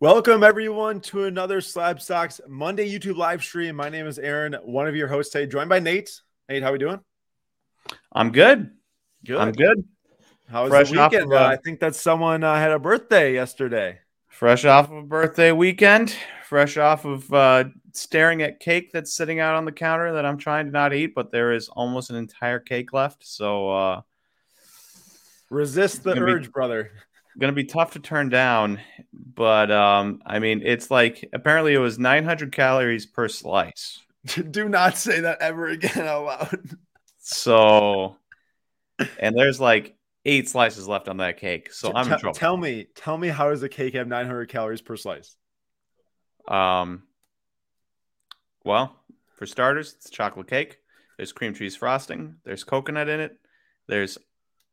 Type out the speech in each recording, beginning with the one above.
Welcome everyone to another Slabstacks Monday YouTube live stream. My name is Aaron, one of your hosts today, joined by Nate. Nate, how are we doing? I'm good. Good. I'm good. How was Fresh the weekend? of, uh, I think that someone uh, had a birthday yesterday. Fresh off of a birthday weekend, fresh off of uh, staring at cake that's sitting out on the counter that I'm trying to not eat, but there is almost an entire cake left. So uh Resist the Gonna be- urge, brother. gonna be tough to turn down. But um, I mean it's like apparently it was 900 calories per slice. Do not say that ever again out loud. So and there's like eight slices left on that cake. So I'm T- in trouble. Tell me, tell me, how does a cake have 900 calories per slice? Um, well, for starters, it's chocolate cake. There's cream cheese frosting. There's coconut in it. There's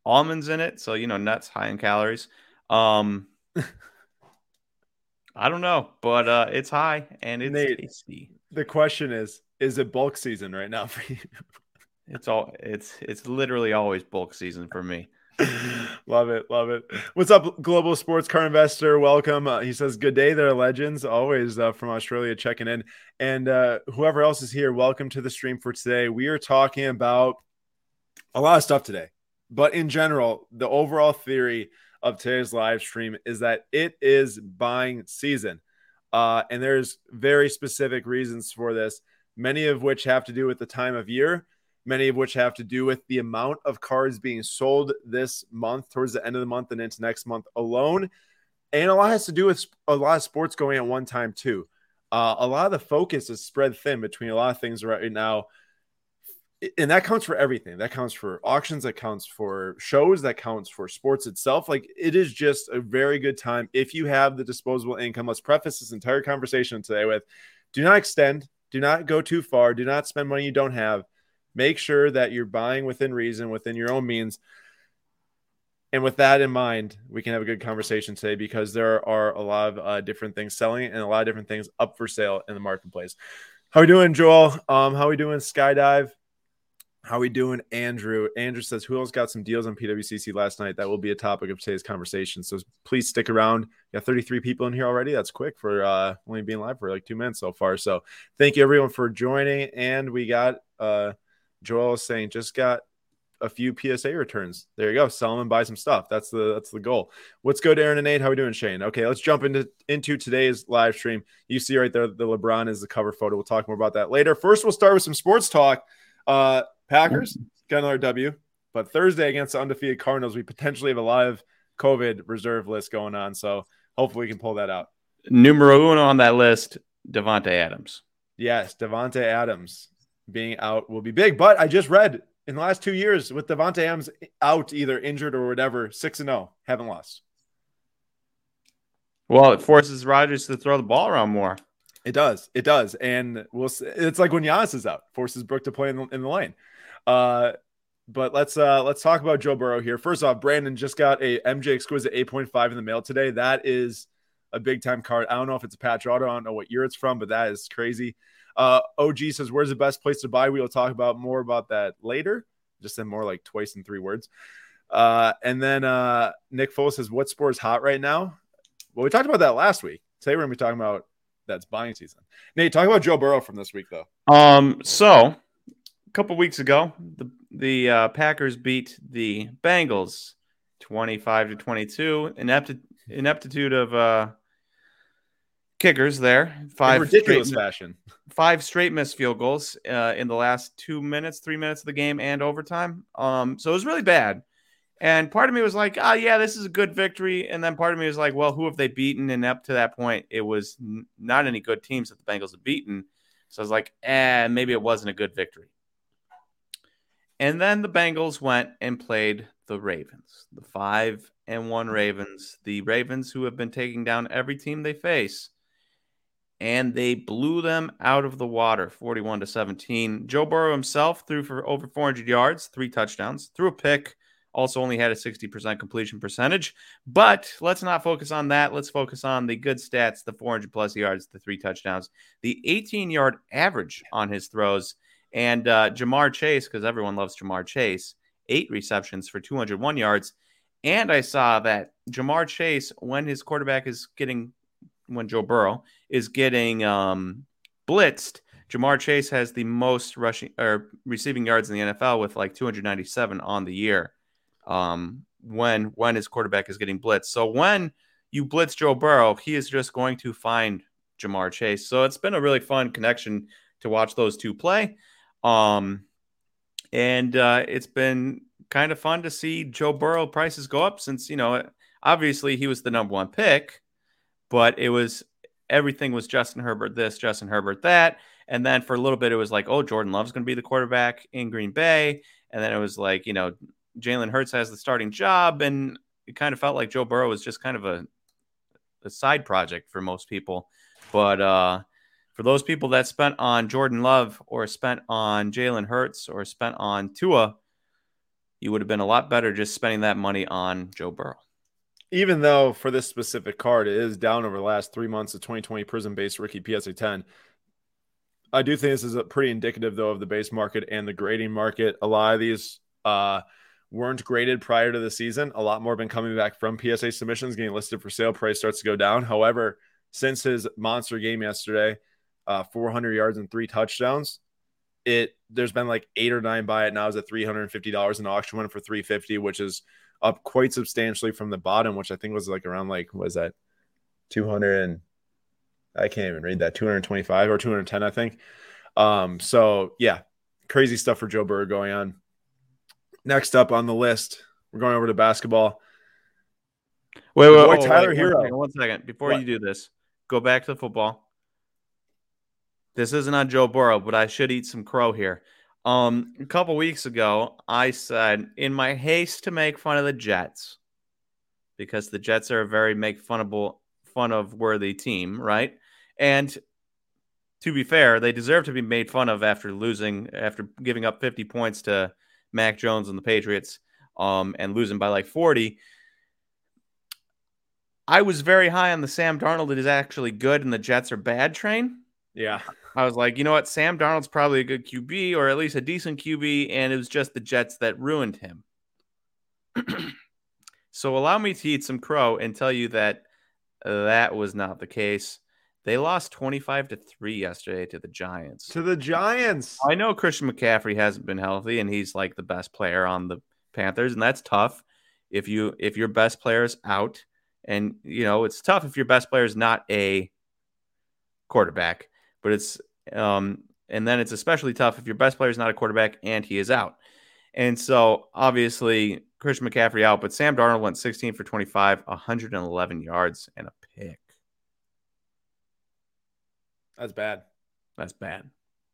almonds in it. So, you know, nuts high in calories. Um, I don't know, but uh, it's high and it's Nate. tasty. The question is, is it bulk season right now for you? It's all it's it's literally always bulk season for me. love it, love it. What's up, global sports car investor? Welcome. Uh, he says, "Good day, there, legends." Always uh, from Australia, checking in, and uh, whoever else is here, welcome to the stream for today. We are talking about a lot of stuff today, but in general, the overall theory of today's live stream is that it is buying season, uh, and there's very specific reasons for this. Many of which have to do with the time of year many of which have to do with the amount of cards being sold this month towards the end of the month and into next month alone. And a lot has to do with a lot of sports going at one time too. Uh, a lot of the focus is spread thin between a lot of things right now and that counts for everything that counts for auctions that counts for shows that counts for sports itself like it is just a very good time if you have the disposable income let's preface this entire conversation today with do not extend do not go too far do not spend money you don't have make sure that you're buying within reason, within your own means. And with that in mind, we can have a good conversation today because there are a lot of uh, different things selling and a lot of different things up for sale in the marketplace. How we doing, Joel? Um, how are we doing, Skydive? How we doing, Andrew? Andrew says, "Who else got some deals on PWCC last night?" That will be a topic of today's conversation. So please stick around. We got 33 people in here already. That's quick for uh, only being live for like two minutes so far. So thank you everyone for joining. And we got uh, Joel saying just got a few PSA returns. There you go. Sell them and buy some stuff. That's the that's the goal. What's good, Aaron and Nate? How we doing, Shane? Okay, let's jump into into today's live stream. You see right there, the LeBron is the cover photo. We'll talk more about that later. First, we'll start with some sports talk. Uh Packers got another W, but Thursday against the undefeated Cardinals, we potentially have a live COVID reserve list going on. So hopefully we can pull that out. Numero uno on that list, Davante Adams. Yes, Davante Adams being out will be big. But I just read in the last two years with Davante Adams out, either injured or whatever, six and zero, haven't lost. Well, it forces Rodgers to throw the ball around more. It does, it does, and we'll. It's like when Giannis is out, forces Brook to play in the, in the lane. Uh, but let's uh let's talk about Joe Burrow here. First off, Brandon just got a MJ exquisite 8.5 in the mail today. That is a big time card. I don't know if it's a patch auto. I don't know what year it's from, but that is crazy. Uh, OG says, "Where's the best place to buy?" We will talk about more about that later. Just in more like twice in three words. Uh, and then uh, Nick Foles says, "What sport is hot right now?" Well, we talked about that last week. Today we're gonna be talking about that's buying season. Nate, talk about Joe Burrow from this week though. Um, so a couple weeks ago, the the uh, Packers beat the Bengals twenty five to twenty two. Inept ineptitude of uh, kickers there. In Five ridiculous straight, fashion. five straight missed field goals uh, in the last two minutes, three minutes of the game, and overtime. Um, so it was really bad. And part of me was like, "Ah, yeah, this is a good victory." And then part of me was like, "Well, who have they beaten?" And up to that point, it was n- not any good teams that the Bengals have beaten. So I was like, "Eh, maybe it wasn't a good victory." And then the Bengals went and played the Ravens, the five and one mm-hmm. Ravens, the Ravens who have been taking down every team they face. And they blew them out of the water 41 to 17. Joe Burrow himself threw for over 400 yards, three touchdowns, threw a pick, also only had a 60% completion percentage. But let's not focus on that. Let's focus on the good stats the 400 plus yards, the three touchdowns, the 18 yard average on his throws. And uh, Ja'Marr Chase, because everyone loves Ja'Marr Chase, eight receptions for 201 yards. And I saw that Ja'Marr Chase, when his quarterback is getting when Joe Burrow is getting um, blitzed, Ja'Marr Chase has the most rushing or receiving yards in the NFL with like 297 on the year. Um, when when his quarterback is getting blitzed, so when you blitz Joe Burrow, he is just going to find Jamar Chase. So it's been a really fun connection to watch those two play. Um, and uh, it's been kind of fun to see Joe Burrow prices go up since, you know, obviously he was the number one pick, but it was everything was Justin Herbert this, Justin Herbert that. And then for a little bit, it was like, oh, Jordan Love's going to be the quarterback in Green Bay. And then it was like, you know, Jalen Hurts has the starting job. And it kind of felt like Joe Burrow was just kind of a, a side project for most people. But uh, for those people that spent on Jordan Love or spent on Jalen Hurts or spent on Tua, you would have been a lot better just spending that money on Joe Burrow even though for this specific card it is down over the last three months of 2020 Prizm based rookie PSA 10, I do think this is a pretty indicative though of the base market and the grading market. A lot of these uh, weren't graded prior to the season. A lot more have been coming back from PSA submissions, getting listed for sale. Price starts to go down. However, since his monster game yesterday, uh, 400 yards and three touchdowns, it there's been like eight or nine by it now is at $350 an auction one for 350, which is up quite substantially from the bottom, which I think was like around like was that 200 and I can't even read that 225 or 210, I think. Um, so yeah, crazy stuff for Joe Burrow going on. Next up on the list, we're going over to basketball. Wait, wait, wait Tyler wait, Herro. One second, one second. Before what? you do this, go back to football. This isn't on Joe Burrow, but I should eat some crow here. Um, a couple weeks ago, I said in my haste to make fun of the Jets, because the Jets are a very make funnable, fun of worthy team, right? And to be fair, they deserve to be made fun of after losing, after giving up 50 points to Mac Jones and the Patriots, um, and losing by like 40. I was very high on the Sam Darnold that is actually good and the Jets are bad train. Yeah. I was like, you know what? Sam Darnold's probably a good QB or at least a decent QB, and it was just the Jets that ruined him. so allow me to eat some crow and tell you that that was not the case. They lost 25 to 3 yesterday to the Giants. To the Giants. I know Christian McCaffrey hasn't been healthy and he's like the best player on the Panthers and that's tough if you if your best player is out and you know, it's tough if your best player is not a quarterback but it's um, and then it's especially tough if your best player is not a quarterback and he is out. And so obviously Christian McCaffrey out, but Sam Darnold went 16 for 25, 111 yards and a pick. That's bad. That's bad.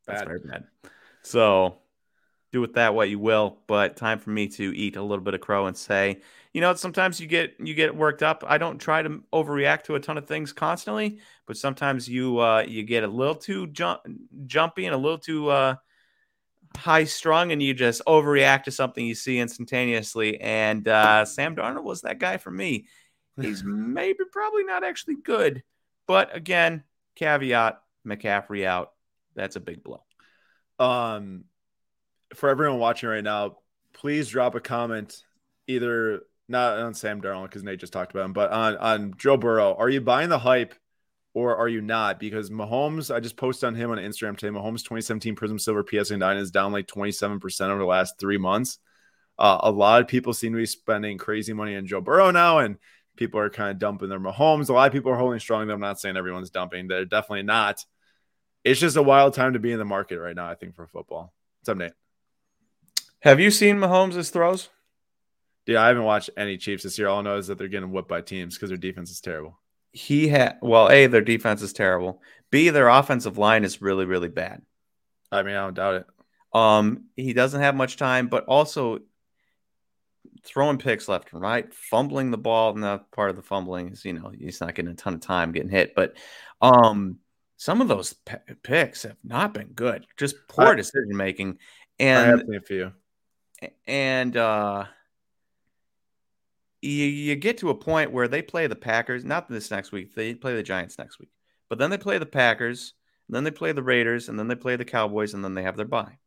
That's very bad. So do with that what you will, but time for me to eat a little bit of crow and say, you know, sometimes you get you get worked up. I don't try to overreact to a ton of things constantly, but sometimes you uh, you get a little too jump, jumpy and a little too uh, high strung, and you just overreact to something you see instantaneously. And uh, Sam Darnold was that guy for me. He's maybe probably not actually good, but again, caveat: McCaffrey out. That's a big blow. Um, for everyone watching right now, please drop a comment either not on Sam Darnold because Nate just talked about him, but on on Joe Burrow. Are you buying the hype or are you not? Because Mahomes, I just posted on him on Instagram today. Mahomes 2017 Prizm Silver PSA 9 is down like 27% over the last three months. Uh, a lot of people seem to be spending crazy money on Joe Burrow now, and people are kind of dumping their Mahomes. A lot of people are holding strong. I'm not saying everyone's dumping. They're definitely not. It's just a wild time to be in the market right now, I think, for football. What's up, Nate? Have you seen Mahomes' throws? Yeah, I haven't watched any Chiefs this year. All I know is that they're getting whipped by teams because their defense is terrible. He had well, a their defense is terrible. B their offensive line is really really bad. I mean, I don't doubt it. Um, he doesn't have much time, but also throwing picks left and right, fumbling the ball. And that part of the fumbling is, you know, he's not getting a ton of time getting hit. But um, some of those p- picks have not been good. Just poor decision making. And I have a few. And uh, you, you get to a point where they play the Packers, not this next week, they play the Giants next week, but then they play the Packers, then they play the Raiders, and then they play the Cowboys, and then they have their bye.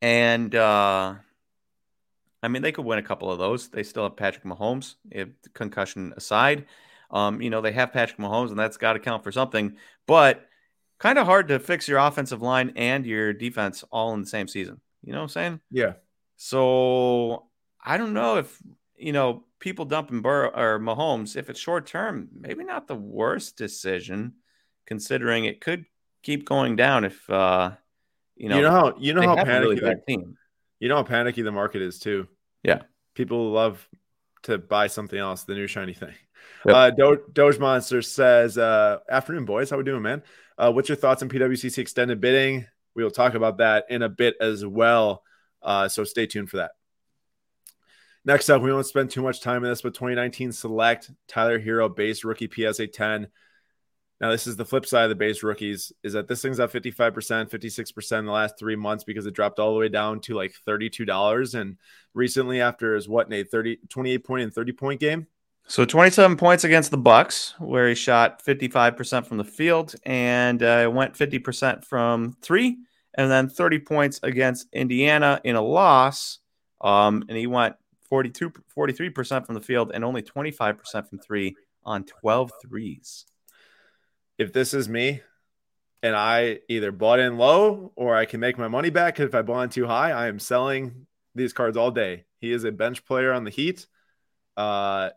And uh, I mean, they could win a couple of those. They still have Patrick Mahomes, if concussion aside. Um, you know, they have Patrick Mahomes, and that's got to count for something. But kind of hard to fix your offensive line and your defense all in the same season. You know what I'm saying? Yeah. So I don't know if you know people dumping Burrow or Mahomes. If it's short term, maybe not the worst decision, considering it could keep going down if uh, you know. You know how you know how panicky really the- team. you know how panicky the market is too. Yeah. People love to buy something else, the new shiny thing. Yep. Uh, Do- Doge Monster says, uh, "Afternoon, boys. How we doing, man? Uh, what's your thoughts on PWCC extended bidding? We will talk about that in a bit as well. Uh, so stay tuned for that. Next up, we won't spend too much time on this, but 2019 select Tyler Herro base rookie PSA 10. Now, this is the flip side of the base rookies is that this thing's up 55%, 56% in the last three months because it dropped all the way down to like $32. And recently, after his what, Nate, 30, 28 point and 30 point game, So 27 points against the Bucks, where he shot 55% from the field and uh, went 50% from three, and then 30 points against Indiana in a loss. Um, and he went 42, 43% from the field and only 25% from three on 12 threes. if this is me and I either bought in low or I can make my money back, if I bought in too high, I am selling these cards all day. He is a bench player on the Heat. Uh,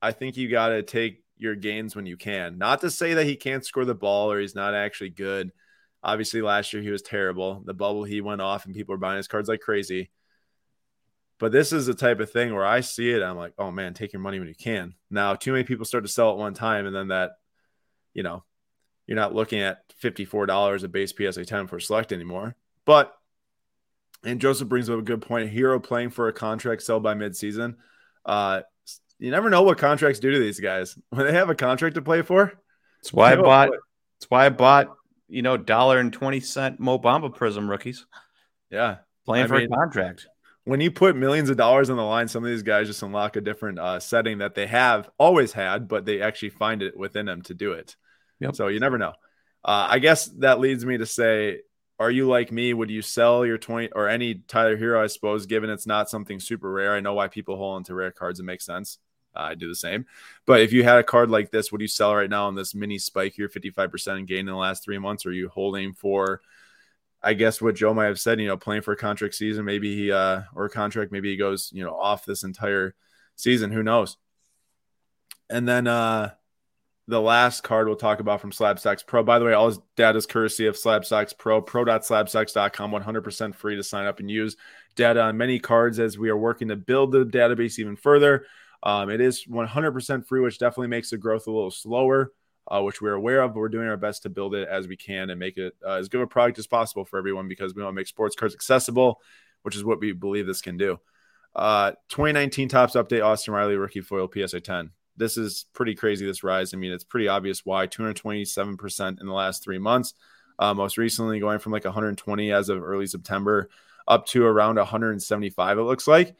I think you got to take your gains when you can. Not to say that he can't score the ball or he's not actually good. Obviously, last year he was terrible. The bubble he went off and people are buying his cards like crazy. But this is the type of thing where I see it. I'm like, oh man, take your money when you can. Now, too many people start to sell at one time, and then that, you know, you're not looking at $54 a base PSA 10 for select anymore. But, and Joseph brings up a good point. A hero playing for a contract sell by midseason. Uh, you never know what contracts do to these guys when they have a contract to play for. That's why I bought. That's why I bought. You know, dollar and twenty cent Mo Bamba Prizm rookies Yeah. playing I for mean- a contract. When you put millions of dollars on the line, some of these guys just unlock a different uh, setting that they have always had, but they actually find it within them to do it. Yep. So you never know. Uh, I guess that leads me to say, are you like me? Would you sell your 20 or any Tyler Herro, I suppose, given it's not something super rare? I know why people hold into rare cards. It makes sense. I do the same. But if you had a card like this, would you sell right now on this mini spike here, 55% gain in the last three months? Or are you holding for, I guess, what Joe might have said, you know, playing for a contract season? Maybe he, uh, or a contract, maybe he goes, you know, off this entire season. Who knows? And then, uh, the last card we'll talk about from Slabstacks Pro. By the way, all his data is courtesy of Slabstacks Pro, pro.slabstacks.com, 100% free to sign up and use data on many cards as we are working to build the database even further. Um, it is 100% free, which definitely makes the growth a little slower, uh, which we're aware of, but we're doing our best to build it as we can and make it uh, as good a product as possible for everyone because we want to make sports cards accessible, which is what we believe this can do. Uh, 2019 Topps Update Austin Riley Rookie Foil PSA 10 this is pretty crazy this rise. I mean it's pretty obvious why. 227% in the last three months. Uh, most recently going from like 120 as of early september up to around 175 it looks like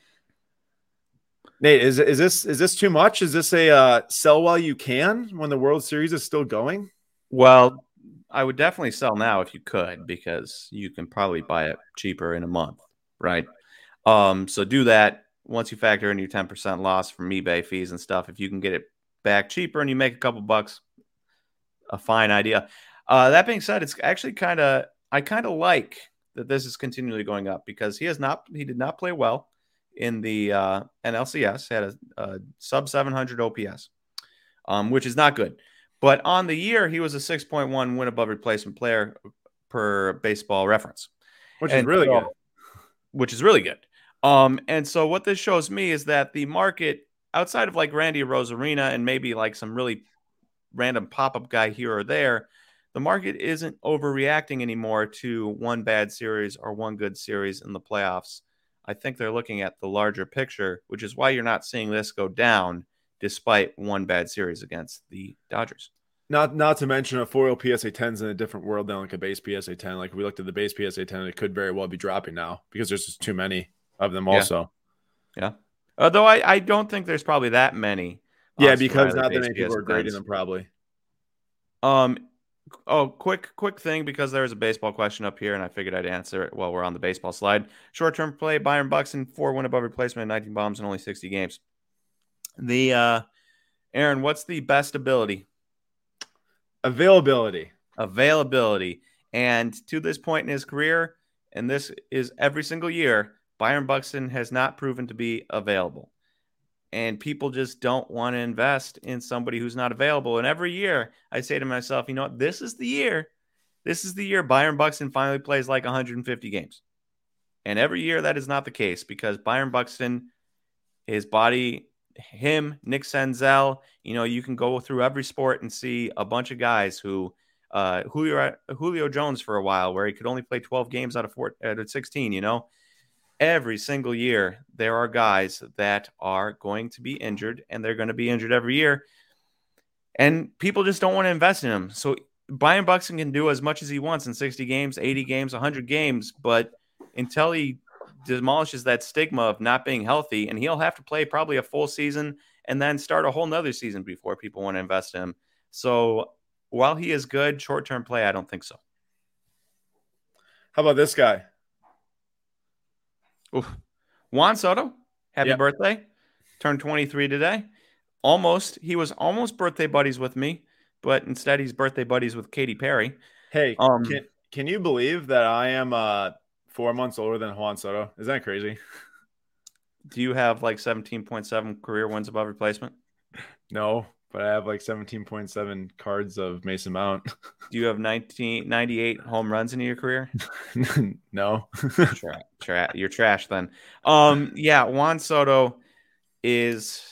nate is, is this is this too much is this a uh, sell while you can when the world series is still going Well, I would definitely sell now if you could, because you can probably buy it cheaper in a month, right? Um, so do that once you factor in your 10% loss from eBay fees and stuff. If you can get it back cheaper and you make a couple bucks, a fine idea. Uh, that being said, it's actually kind of I kind of like that this is continually going up because he has not he did not play well in the uh, NLCS. Had a, a sub 700 OPS, um, which is not good. But on the year, he was a 6.1 win above replacement player per baseball reference, which is really so- good which is really good. Um, and so what this shows me is that the market outside of like Randy Arozarena and maybe like some really random pop-up guy here or there, the market isn't overreacting anymore to one bad series or one good series in the playoffs. I think they're looking at the larger picture, which is why you're not seeing this go down despite one bad series against the Dodgers. Not not to mention a foil PSA 10s in a different world than like a base PSA 10. Like we looked at the base PSA 10, it could very well be dropping now because there's just too many of them. Also. Yeah. Also, Although I, I don't think there's probably that many. yeah, because not that many people are grading 10s. them. Probably. Um, oh, quick, quick thing because there was a baseball question up here, and I figured I'd answer it while we're on the baseball slide. Short-term play: Byron Buxton, four win above replacement, 19 bombs in only 60 games. The uh, Aaron, what's the best ability? Availability. Availability. And to this point in his career, and this is every single year, Byron Buxton has not proven to be available. And people just don't want to invest in somebody who's not available. And every year I say to myself, you know what? This is the year. This is the year Byron Buxton finally plays like 150 games. And every year that is not the case because Byron Buxton, his body, him, Nick Senzel, you know, you can go through every sport and see a bunch of guys who uh, Julio Julio Jones for a while, where he could only play 12 games out of four, out of 16. You know, every single year there are guys that are going to be injured, and they're going to be injured every year, and people just don't want to invest in them. So Byron Buxton can do as much as he wants in 60 games, 80 games, 100 games, but until he demolishes that stigma of not being healthy, and he'll have to play probably a full season and then start a whole nother season before people want to invest in him. So while he is good, short term play, I don't think so. How about this guy? Oof. Juan Soto, happy yep. birthday. Turned 23 today. Almost. He was almost birthday buddies with me, but instead he's birthday buddies with Katy Perry. Hey, um, can, can you believe that I am uh, four months older than Juan Soto? Is that crazy? Do you have like 17.7 career wins above replacement? No, but I have like 17.7 cards of Mason Mount. Do you have 19, 98 home runs in your career? no. tra- tra- you're trash then. Um, yeah, Juan Soto is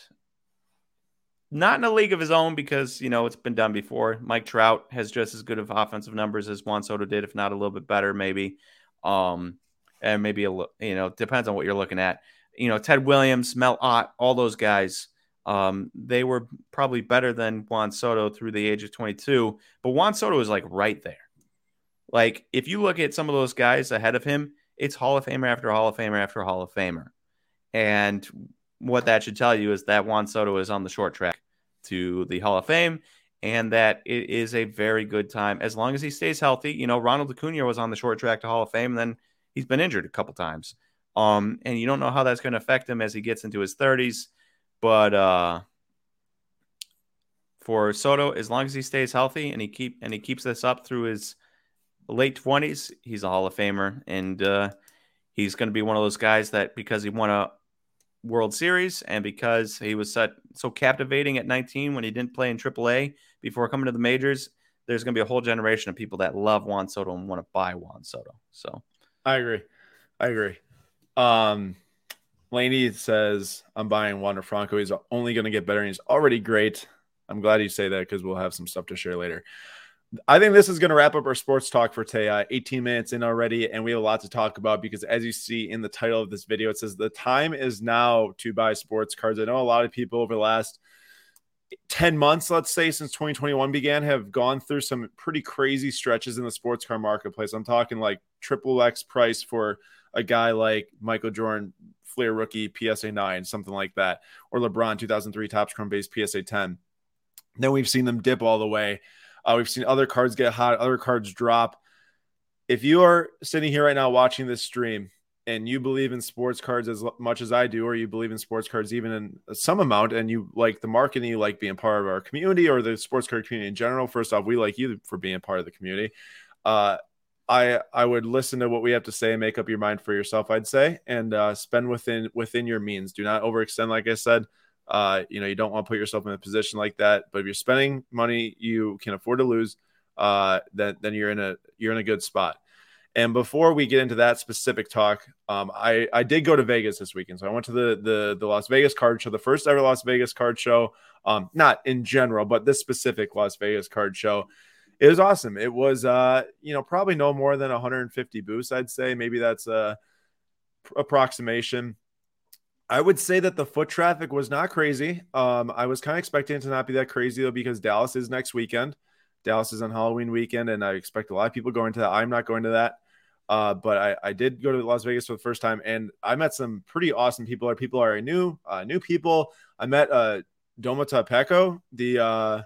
not in a league of his own because, you know, it's been done before. Mike Trout has just as good of offensive numbers as Juan Soto did, if not a little bit better, maybe. Um, and maybe a little, you know, depends on what you're looking at. You know, Ted Williams, Mel Ott, all those guys – um, they were probably better than Juan Soto through the age of 22, but Juan Soto is like right there. Like if you look at some of those guys ahead of him, it's Hall of Famer after Hall of Famer after Hall of Famer. And what that should tell you is that Juan Soto is on the short track to the Hall of Fame and that it is a very good time as long as he stays healthy. You know, Ronald Acuna was on the short track to Hall of Fame, and then he's been injured a couple times. Um, and you don't know how that's going to affect him as he gets into his 30s. But uh, for Soto, as long as he stays healthy and he keep and he keeps this up through his late twenties, he's a Hall of Famer, and uh, he's going to be one of those guys that because he won a World Series and because he was so, so captivating at 19 when he didn't play in AAA before coming to the majors, there's going to be a whole generation of people that love Juan Soto and want to buy Juan Soto. So I agree. I agree. Um, Laney says, I'm buying Wander Franco. He's only going to get better and he's already great. I'm glad you say that because we'll have some stuff to share later. I think this is going to wrap up our sports talk for today. Uh, 18 minutes in already, and we have a lot to talk about because, as you see in the title of this video, it says the time is now to buy sports cards. I know a lot of people over the last 10 months, let's say, since 2021 began, have gone through some pretty crazy stretches in the sports car marketplace. I'm talking like triple X price for a guy like Michael Jordan, Flair rookie, PSA 9, something like that, or LeBron 2003 Topps Chrome base PSA 10. Then we've seen them dip all the way. Uh, we've seen other cards get hot, other cards drop. If you are sitting here right now watching this stream and you believe in sports cards as much as I do, or you believe in sports cards even in some amount, and you like the market and you like being part of our community or the sports card community in general, first off, we like you for being part of the community. Uh, I I would listen to what we have to say and make up your mind for yourself. I'd say and uh, spend within within your means. Do not overextend. Like I said, uh, you know you don't want to put yourself in a position like that. But if you're spending money you can afford to lose, uh, then then you're in a you're in a good spot. And before we get into that specific talk, um, I I did go to Vegas this weekend. So I went to the the the Las Vegas card show, the first ever Las Vegas card show. Um, not in general, but this specific Las Vegas card show it was awesome. It was, uh, you know, probably no more than 150 booths, I'd say. Maybe that's a approximation. I would say that the foot traffic was not crazy. Um, I was kind of expecting it to not be that crazy though, because Dallas is next weekend. Dallas is on Halloween weekend, and I expect a lot of people going to that. I'm not going to that. Uh, but I, I did go to Las Vegas for the first time, and I met some pretty awesome people. Are people are new, uh, new people. I met uh, Domata Peko, the uh,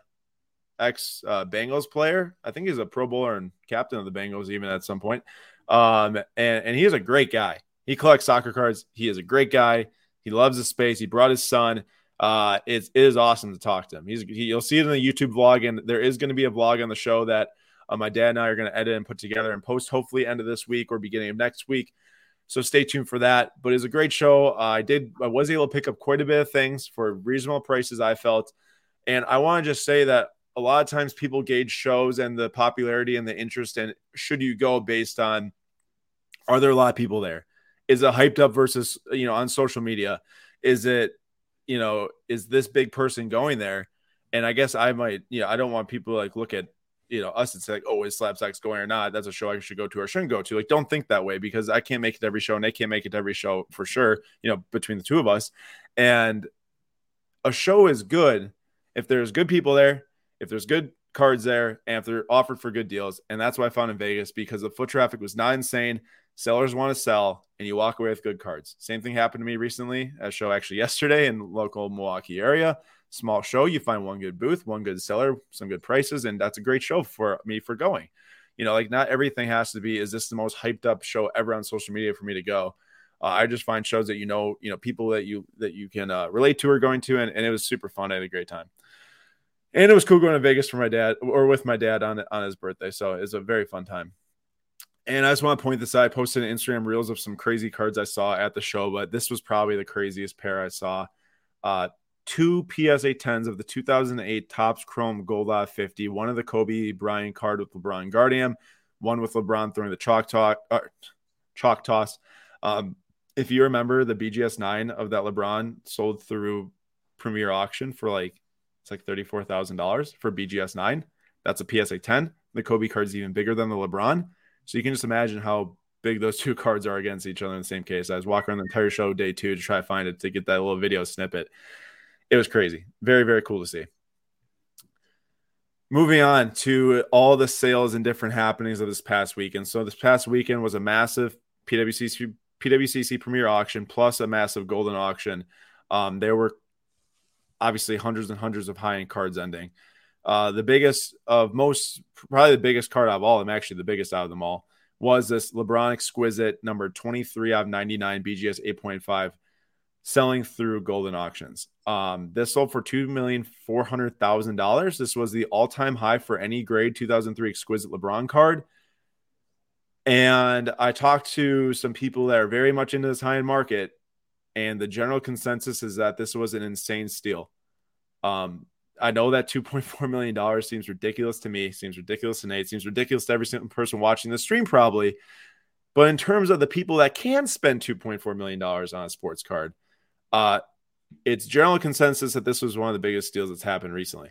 ex uh, Bengals player. I think he's a Pro Bowler and captain of the Bengals even at some point. Um, and and he is a great guy. He collects soccer cards. He is a great guy. He loves the space. He brought his son. Uh, it is awesome to talk to him. He's he, you'll see it in the YouTube vlog, and there is going to be a vlog on the show that uh, my dad and I are going to edit and put together and post hopefully end of this week or beginning of next week. So stay tuned for that. But it's a great show. Uh, I did I was able to pick up quite a bit of things for reasonable prices. I felt, and I want to just say that a lot of times people gauge shows and the popularity and the interest and should you go based on are there a lot of people there? Is it hyped up versus you know on social media? Is it you know is this big person going there? And I guess I might you know I don't want people like look at you know us and say like oh is slabstacks going or not that's a show i should go to or shouldn't go to like don't think that way because i can't make it every show and they can't make it every show for sure you know between the two of us and a show is good if there's good people there if there's good cards there and if they're offered for good deals. And that's what I found in Vegas because the foot traffic was not insane. Sellers want to sell and you walk away with good cards. Same thing happened to me recently at a show actually yesterday in local Milwaukee area. Small show, you find one good booth, one good seller, some good prices, and that's a great show for me for going. You know, like not everything has to be is this the most hyped up show ever on social media for me to go. Uh, I just find shows that you know, you know, people that you that you can uh, relate to are going to, and, and it was super fun. I had a great time and it was cool going to Vegas for my dad or with my dad on on his birthday. So it's a very fun time. And I just want to point this out. I posted an Instagram reels of some crazy cards I saw at the show, but this was probably the craziest pair I saw. Uh, two PSA 10s of the 2008 Topps Chrome Gold Out 50, one of the Kobe Bryant card with LeBron Guardian, one with LeBron throwing the chalk talk, uh, chalk toss. Um, if you remember, the BGS 9 of that LeBron sold through Premier Auction for like it's like $34,000 for BGS 9. That's a PSA 10. The Kobe card's even bigger than the LeBron. So you can just imagine how big those two cards are against each other in the same case. I was walking around the entire show day two to try to find it to get that little video snippet. It was crazy. Very, very cool to see. Moving on to all the sales and different happenings of this past weekend. So this past weekend was a massive PWCC PWCC Premier auction plus a massive Goldin auction. Um, there were obviously hundreds and hundreds of high end cards ending. Uh, the biggest of most, probably the biggest card out of all of them, actually the biggest out of them all, was this LeBron Exquisite number 23 out of 99 BGS 8.5 selling through Goldin auctions. Um, this sold for $2,400,000. This was the all time high for any grade 2003 Exquisite LeBron card. And I talked to some people that are very much into this high end market, and the general consensus is that this was an insane steal. Um, I know that $2.4 million seems ridiculous to me, seems ridiculous to Nate, seems ridiculous to every single person watching the stream, probably. But in terms of the people that can spend $2.4 million on a sports card, uh, it's general consensus that this was one of the biggest steals that's happened recently.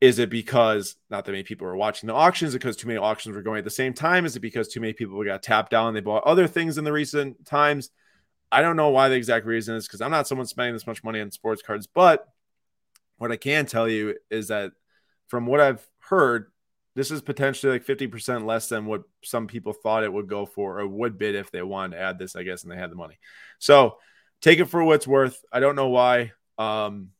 Is it because not that many people were watching the auctions? because too many auctions were going at the same time? Is it because too many people got tapped down and they bought other things in the recent times? I don't know why the exact reason is because I'm not someone spending this much money on sports cards. But what I can tell you is that from what I've heard, this is potentially like 50% less than what some people thought it would go for or would bid if they wanted to add this, I guess, and they had the money. So take it for what it's worth. I don't know why. Um,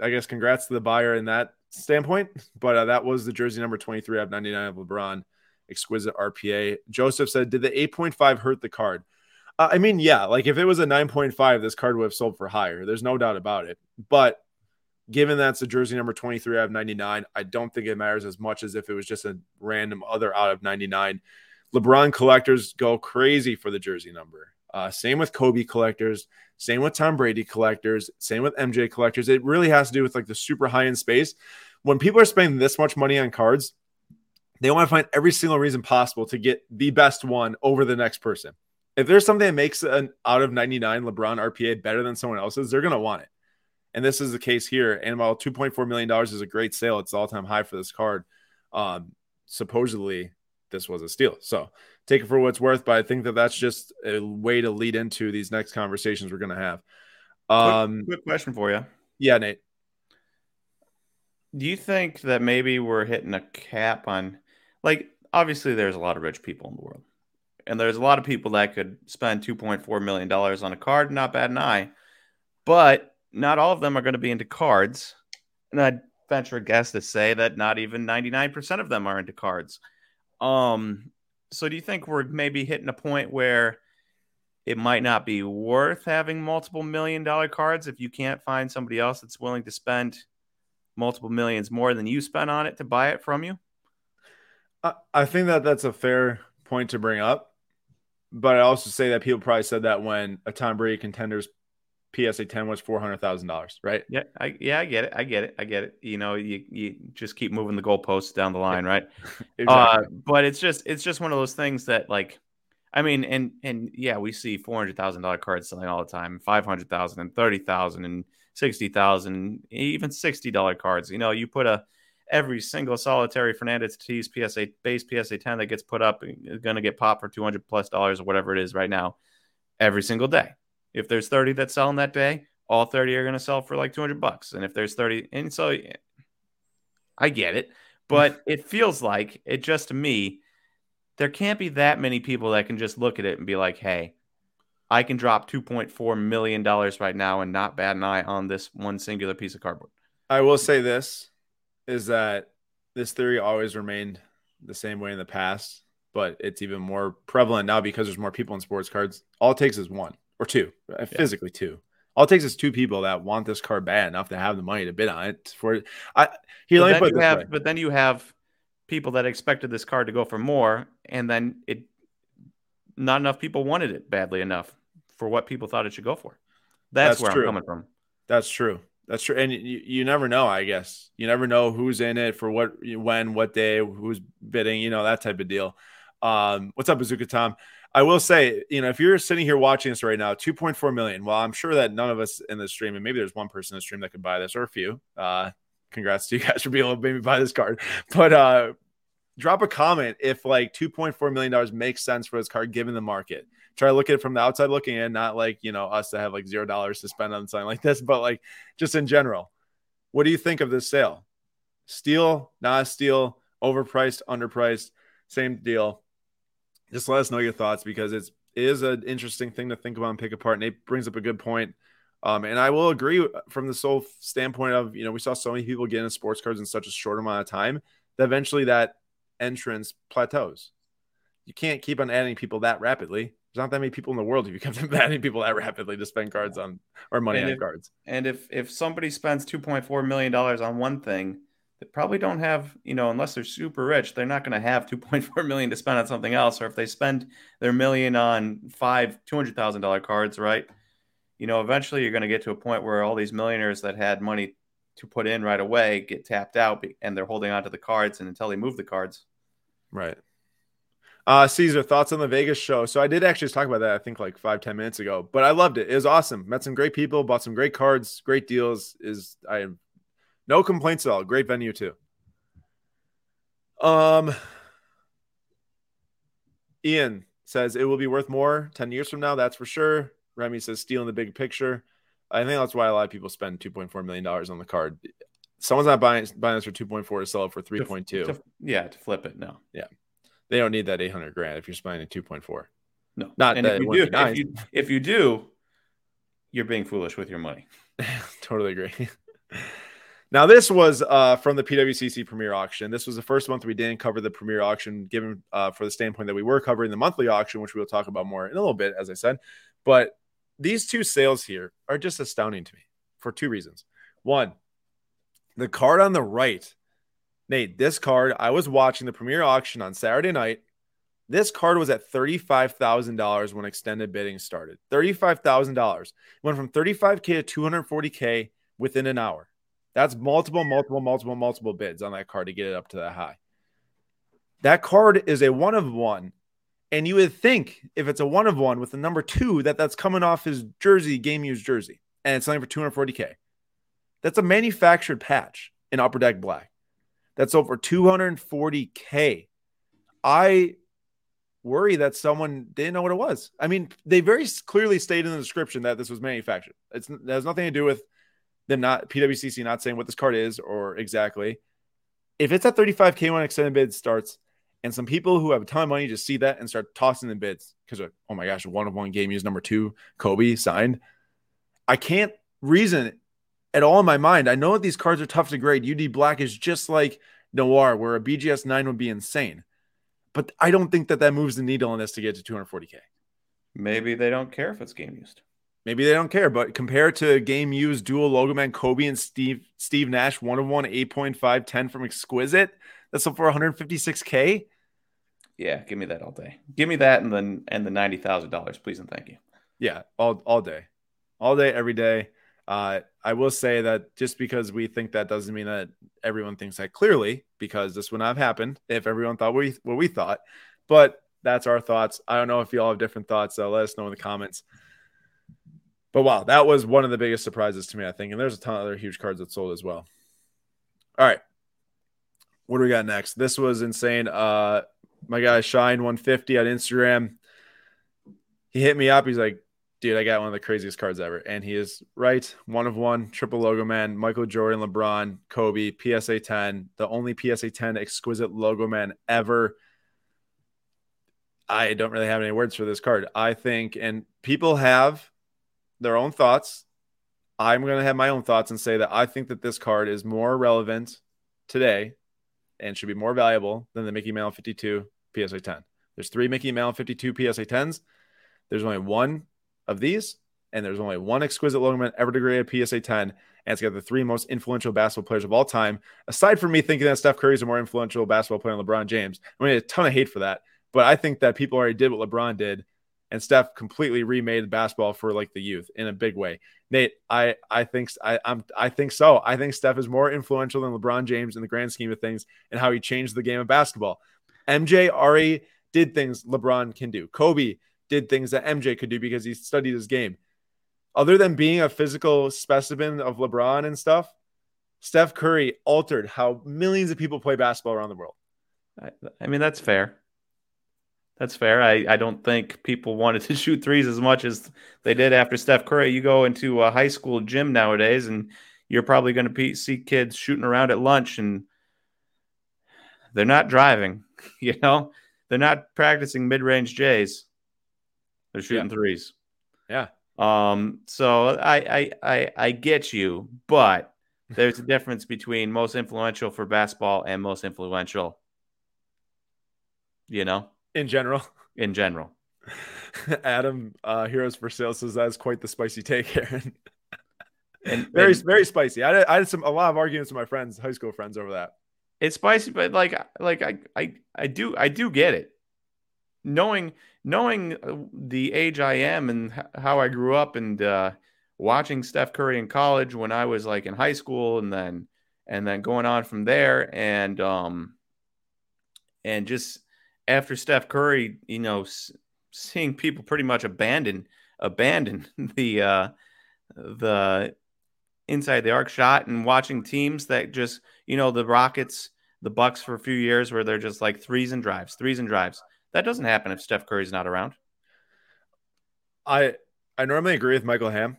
I guess congrats to the buyer in that standpoint, but uh, that was the jersey number 23 of 99 of LeBron, exquisite RPA. Joseph said, Did the 8.5 hurt the card? Uh, I mean, yeah, like if it was a 9.5, this card would have sold for higher. There's no doubt about it. But given that's a jersey number 23 out of 99, I don't think it matters as much as if it was just a random other out of 99. LeBron collectors go crazy for the jersey number. Uh, same with Kobe collectors, same with Tom Brady collectors, same with MJ collectors. It really has to do with like the super high end space. When people are spending this much money on cards, they want to find every single reason possible to get the best one over the next person if there's something that makes an out of 99 LeBron RPA better than someone else's, they're going to want it. And this is the case here. And while $2.4 million is a great sale, it's all time high for this card. Um, supposedly, this was a steal. So take it for what it's worth. But I think that that's just a way to lead into these next conversations we're going to have. Um, quick, quick question for you. Yeah, Nate. Do you think that maybe we're hitting a cap on, like, obviously, there's a lot of rich people in the world and there's a lot of people that could spend $2.4 million on a card, not bad an eye. But not all of them are going to be into cards. And I'd venture a guess to say that not even 99% of them are into cards. Um, so do you think we're maybe hitting a point where it might not be worth having multiple million dollar cards if you can't find somebody else that's willing to spend multiple millions more than you spent on it to buy it from you. I, I think that that's a fair point to bring up, but I also say that people probably said that when a Tom Brady contenders PSA 10 was $400,000, right? Yeah, I yeah, I get it. I get it. I get it. You know, you you just keep moving the goalposts down the line, right? exactly. Uh, but it's just it's just one of those things that like I mean, and and yeah, we see four hundred thousand dollar cards selling all the time, five hundred thousand and thirty thousand and sixty thousand, even sixty dollar cards. You know, you put a every single solitary Fernando Tatis PSA base PSA ten that gets put up uh, is going to get popped for two hundred plus dollars or whatever it is right now, every single day. If there's thirty that sell in that day, all thirty are going to sell for like two hundred bucks. And if there's thirty, and so eh, I get it, but it feels like it just to me there can't be that many people that can just look at it and be like, hey, I can drop $2.4 million right now and not bat an eye on this one singular piece of cardboard. I will say this is that this theory always remained the same way in the past, but it's even more prevalent now because there's more people in sports cards. All it takes is one or two, uh, yeah. physically two. All it takes is two people that want this card bad enough to have the money to bid on it. For I here, but, then you have, but then you have people that expected this card to go for more, and then it not enough people wanted it badly enough for what people thought it should go for. That's, That's where true. I'm coming from. That's true. That's true. And you, you never know, I guess. You never know who's in it for what, when, what day, who's bidding, you know, that type of deal. Um, what's up, Bazooka Tom? I will say, you know, if you're sitting here watching this right now, 2.4 million. Well, I'm sure that none of us in the stream, and maybe there's one person in the stream that could buy this or a few. Uh, congrats to you guys for being able to maybe buy this card. But uh, drop a comment if like 2.4 million dollars makes sense for this card given the market. Try to look at it from the outside looking in, not like you know us to have like zero dollars to spend on something like this, but like just in general. What do you think of this sale? Steal, not steal, overpriced, underpriced, same deal. Just let us know your thoughts because it's it is an interesting thing to think about and pick apart. Nate brings up a good point. Um, and I will agree from the sole standpoint of, you know, we saw so many people get into sports cards in such a short amount of time that eventually that entrance plateaus. You can't keep on adding people that rapidly. There's not that many people in the world who become that many people that rapidly to spend cards on or money and on if, cards. And if if somebody spends 2.4 million dollars on one thing, they probably don't have, you know, unless they're super rich, they're not going to have 2.4 million to spend on something else. Or if they spend their million on five two hundred thousand dollar cards, right? you know, eventually you're going to get to a point where all these millionaires that had money to put in right away get tapped out and they're holding on to the cards and until they move the cards. Right. Uh, Caesar, thoughts on the Vegas show? So I did actually talk about that, I think like five, 10 minutes ago, but I loved it. It was awesome. Met some great people, bought some great cards, great deals. Is I have no complaints at all. Great venue too. Um, Ian says it will be worth more 10 years from now. That's for sure. Remy says stealing the big picture. I think that's why a lot of people spend two point four million dollars on the card. Someone's not buying buying this for two point four to sell it for three point two. Yeah, to flip it. No. Yeah, they don't need that eight hundred grand if you're spending two point four. No, not and that if you, do, if you, if you do, you're being foolish with your money. totally agree. Now, this was uh, from the PWCC Premier Auction. This was the first month we didn't cover the Premier Auction, given uh, for the standpoint that we were covering the monthly auction, which we'll talk about more in a little bit, as I said. But these two sales here are just astounding to me for two reasons. One, the card on the right, Nate, this card, I was watching the premier auction on Saturday night. This card was at $35,000 when extended bidding started. $35,000 went from 35K to 240K within an hour. That's multiple, multiple, multiple, multiple bids on that card to get it up to that high. That card is a one of one and you would think if it's a one of one with the number two, that that's coming off his jersey, game used jersey, and it's selling for 240K. That's a manufactured patch in Upper Deck Black. That's over 240K. I worry that someone didn't know what it was. I mean, they very clearly stated in the description that this was manufactured. It's, it has nothing to do with them not, PWCC not saying what this card is or exactly. If it's at 35K when extended bid starts, and some people who have a ton of money just see that and start tossing in bids because, oh my gosh, one of one game use number two, Kobe signed. I can't reason at all in my mind. I know that these cards are tough to grade. UD Black is just like Noir, where a BGS 9 would be insane. But I don't think that that moves the needle on this to get to 240K. Maybe they don't care if it's game used. Maybe they don't care, but compared to game used dual logo man Kobe and Steve Steve Nash, one of one, 8.5, 10 from Exquisite. That's up for 156k. Yeah, give me that all day. Give me that and then and the ninety thousand dollars, please and thank you. Yeah, all all day, all day, every day. Uh, I will say that just because we think that doesn't mean that everyone thinks that clearly, because this would not have happened if everyone thought we what we thought. But that's our thoughts. I don't know if you all have different thoughts. So let us know in the comments. But wow, that was one of the biggest surprises to me, I think. And there's a ton of other huge cards that sold as well. All right. What do we got next? This was insane. Uh my guy Shine 150 on Instagram. He hit me up. He's like, dude, I got one of the craziest cards ever. And he is right. One of one, triple logo man, Michael Jordan, LeBron, Kobe, PSA 10, the only PSA 10 exquisite logo man ever. I don't really have any words for this card. I think, and people have their own thoughts. I'm going to have my own thoughts and say that I think that this card is more relevant today and should be more valuable than the Mickey Mantle 52 PSA 10. There's three Mickey Mantle 52 PSA 10s. There's only one of these, and there's only one exquisite Logan ever degraded PSA 10, and it's got the three most influential basketball players of all time. Aside from me thinking that Steph Curry is a more influential basketball player than LeBron James, I mean, a ton of hate for that. But I think that people already did what LeBron did and Steph completely remade basketball for like the youth in a big way. Nate, I I think I I'm I think so. I think Steph is more influential than LeBron James in the grand scheme of things and how he changed the game of basketball. MJ already did things LeBron can do. Kobe did things that MJ could do because he studied his game. Other than being a physical specimen of LeBron and stuff, Steph Curry altered how millions of people play basketball around the world. I, I mean, that's fair. That's fair. I, I don't think people wanted to shoot threes as much as they did after Steph Curry. You go into a high school gym nowadays, and you're probably going to see kids shooting around at lunch, and they're not driving. You know, they're not practicing mid-range J's. They're shooting yeah. threes. Yeah. Um. So I, I I I get you, but there's a difference between most influential for basketball and most influential. You know in general. In general. Adam, uh, Heroes for Sale says that's quite the spicy take, Aaron. and very, and, very spicy. I, I had some a lot of arguments with my friends, high school friends, over that. It's spicy, but like, like I, I, I do, I do get it. Knowing, knowing uh, the age I am and how I grew up, and uh, watching Steph Curry in college when I was like in high school, and then, and then going on from there, and um, and just after Steph Curry, you know, seeing people pretty much abandon abandon the uh, the inside the arc shot and watching teams that just you know the Rockets, the Bucks for a few years where they're just like threes and drives, threes and drives. That doesn't happen if Steph Curry's not around. I I normally agree with Michael Ham.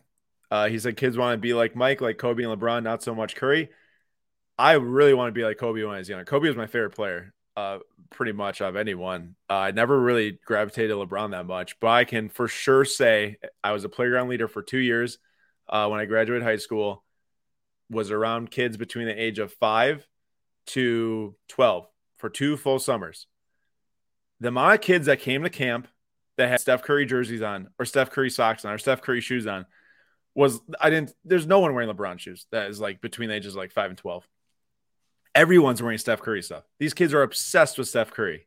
Uh, he said kids want to be like Mike, like Kobe and LeBron, not so much Curry. I really want to be like Kobe when I was younger. Kobe was my favorite player uh, pretty much of anyone. Uh, I never really gravitated LeBron that much, but I can for sure say I was a playground leader for two years uh, when I graduated high school. Was around kids between the age of five to twelve for two full summers. The amount of kids that came to camp that had Steph Curry jerseys on, or Steph Curry socks on, or Steph Curry shoes on, was I didn't. There's no one wearing LeBron shoes that is like between the ages of like five and twelve. Everyone's wearing Steph Curry stuff. These kids are obsessed with Steph Curry.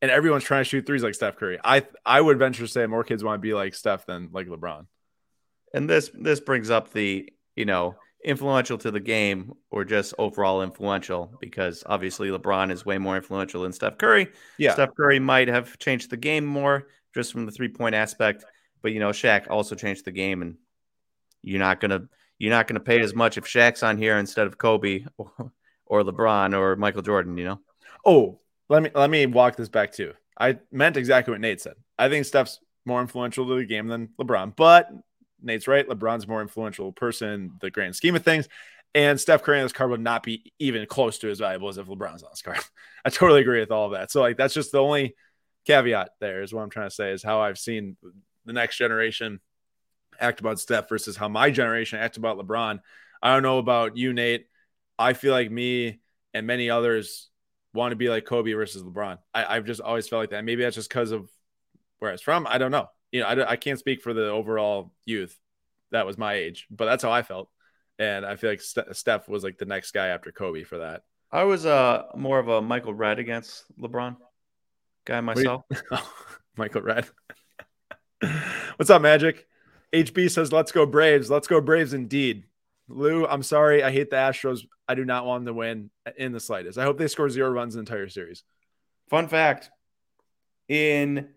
And everyone's trying to shoot threes like Steph Curry. I I would venture to say more kids want to be like Steph than like LeBron. And this this brings up the, you know, influential to the game or just overall influential because obviously LeBron is way more influential than Steph Curry. Yeah. Steph Curry might have changed the game more just from the three point aspect, but you know, Shaq also changed the game and you're not gonna you're not gonna pay as much if Shaq's on here instead of Kobe or LeBron or Michael Jordan, you know? Oh, let me let me walk this back too. I meant exactly what Nate said. I think Steph's more influential to the game than LeBron, but Nate's right. LeBron's more influential person the grand scheme of things. And Steph Curry on this card would not be even close to as valuable as if LeBron's on this card. I totally agree with all of that. So, like, that's just the only caveat there is what I'm trying to say is how I've seen the next generation act about Steph versus how my generation act about LeBron. I don't know about you, Nate. I feel like me and many others want to be like Kobe versus LeBron. I, have just always felt like that. Maybe that's just because of where I was from. I don't know. You know, I, I can't speak for the overall youth that was my age, but that's how I felt. And I feel like Steph was like the next guy after Kobe for that. I was uh more of a Michael Redd against LeBron guy myself. Michael Redd. What's up, Magic? HB says, "Let's go Braves. Let's go Braves indeed." Lou, I'm sorry. I hate the Astros. I do not want them to win in the slightest. I hope they score zero runs the entire series. Fun fact: In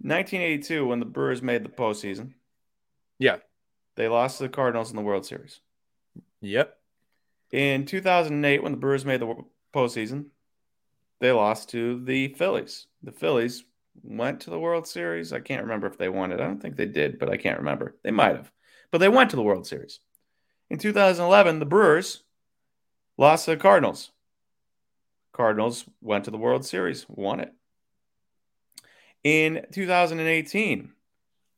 1982, when the Brewers made the postseason, yeah, they lost to the Cardinals in the World Series. Yep. In 2008, when the Brewers made the postseason, they lost to the Phillies. The Phillies went to the World Series. I can't remember if they won it. I don't think they did, but I can't remember. They might have. But they went to the World Series. In 2011, the Brewers lost to the Cardinals. Cardinals went to the World Series, won it. In 2018,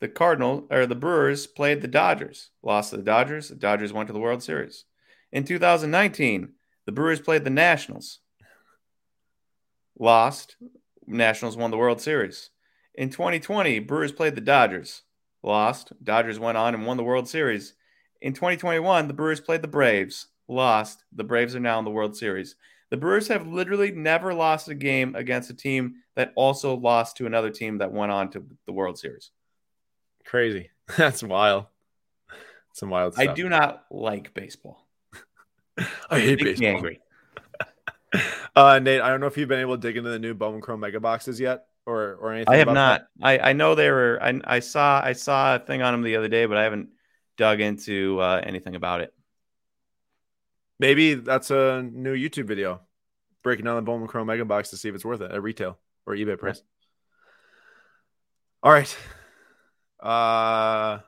the Cardinal or the Brewers played the Dodgers, lost to the Dodgers. The Dodgers went to the World Series. In 2019, the Brewers played the Nationals, lost. Nationals won the World Series. In 2020, Brewers played the Dodgers, lost. Dodgers went on and won the World Series. In 2021, the Brewers played the Braves, lost. The Braves are now in the World Series. The Brewers have literally never lost a game against a team that also lost to another team that went on to the World Series. Crazy. That's wild. Some wild stuff. I do not like baseball. I hate baseball. angry. uh, Nate, I don't know if you've been able to dig into the new Bowman Chrome mega boxes yet or or anything. I have not. I, I know they were I, I saw I saw a thing on them the other day, but I haven't dug into uh, anything about it. Maybe that's a new YouTube video breaking down the Bowman Chrome mega box to see if it's worth it at retail or eBay price. Yeah. All right. Uh,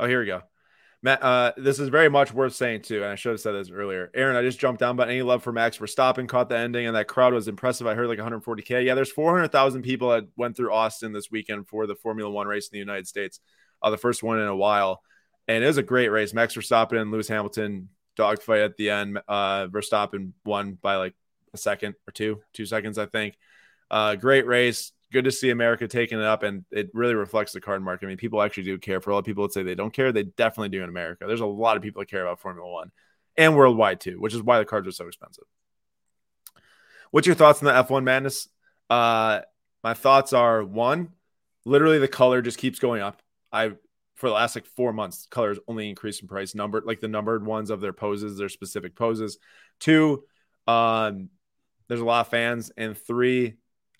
oh, here we go. Matt, uh, this is very much worth saying too, and I should have said this earlier. Aaron, I just jumped down, but any love for Max Verstappen caught the ending, and that crowd was impressive. I heard like 140k. Yeah, there's 400,000 people that went through Austin this weekend for the Formula One race in the United States, uh, the first one in a while, and it was a great race. Max Verstappen and Lewis Hamilton dogfight at the end. Uh, Verstappen won by like a second or two, two seconds, I think. Uh, great race good to see America taking it up, and it really reflects the card market. I mean, people actually do care. For a lot of people that say they don't care, they definitely do in America. There's a lot of people that care about Formula One and worldwide too, which is why the cards are so expensive. What's your thoughts on the F1 madness? Uh, my thoughts are one, literally the color just keeps going up. I for the last like four months, colors only increase in price. Number like the numbered ones of their poses, their specific poses. Two, um, there's a lot of fans, and three,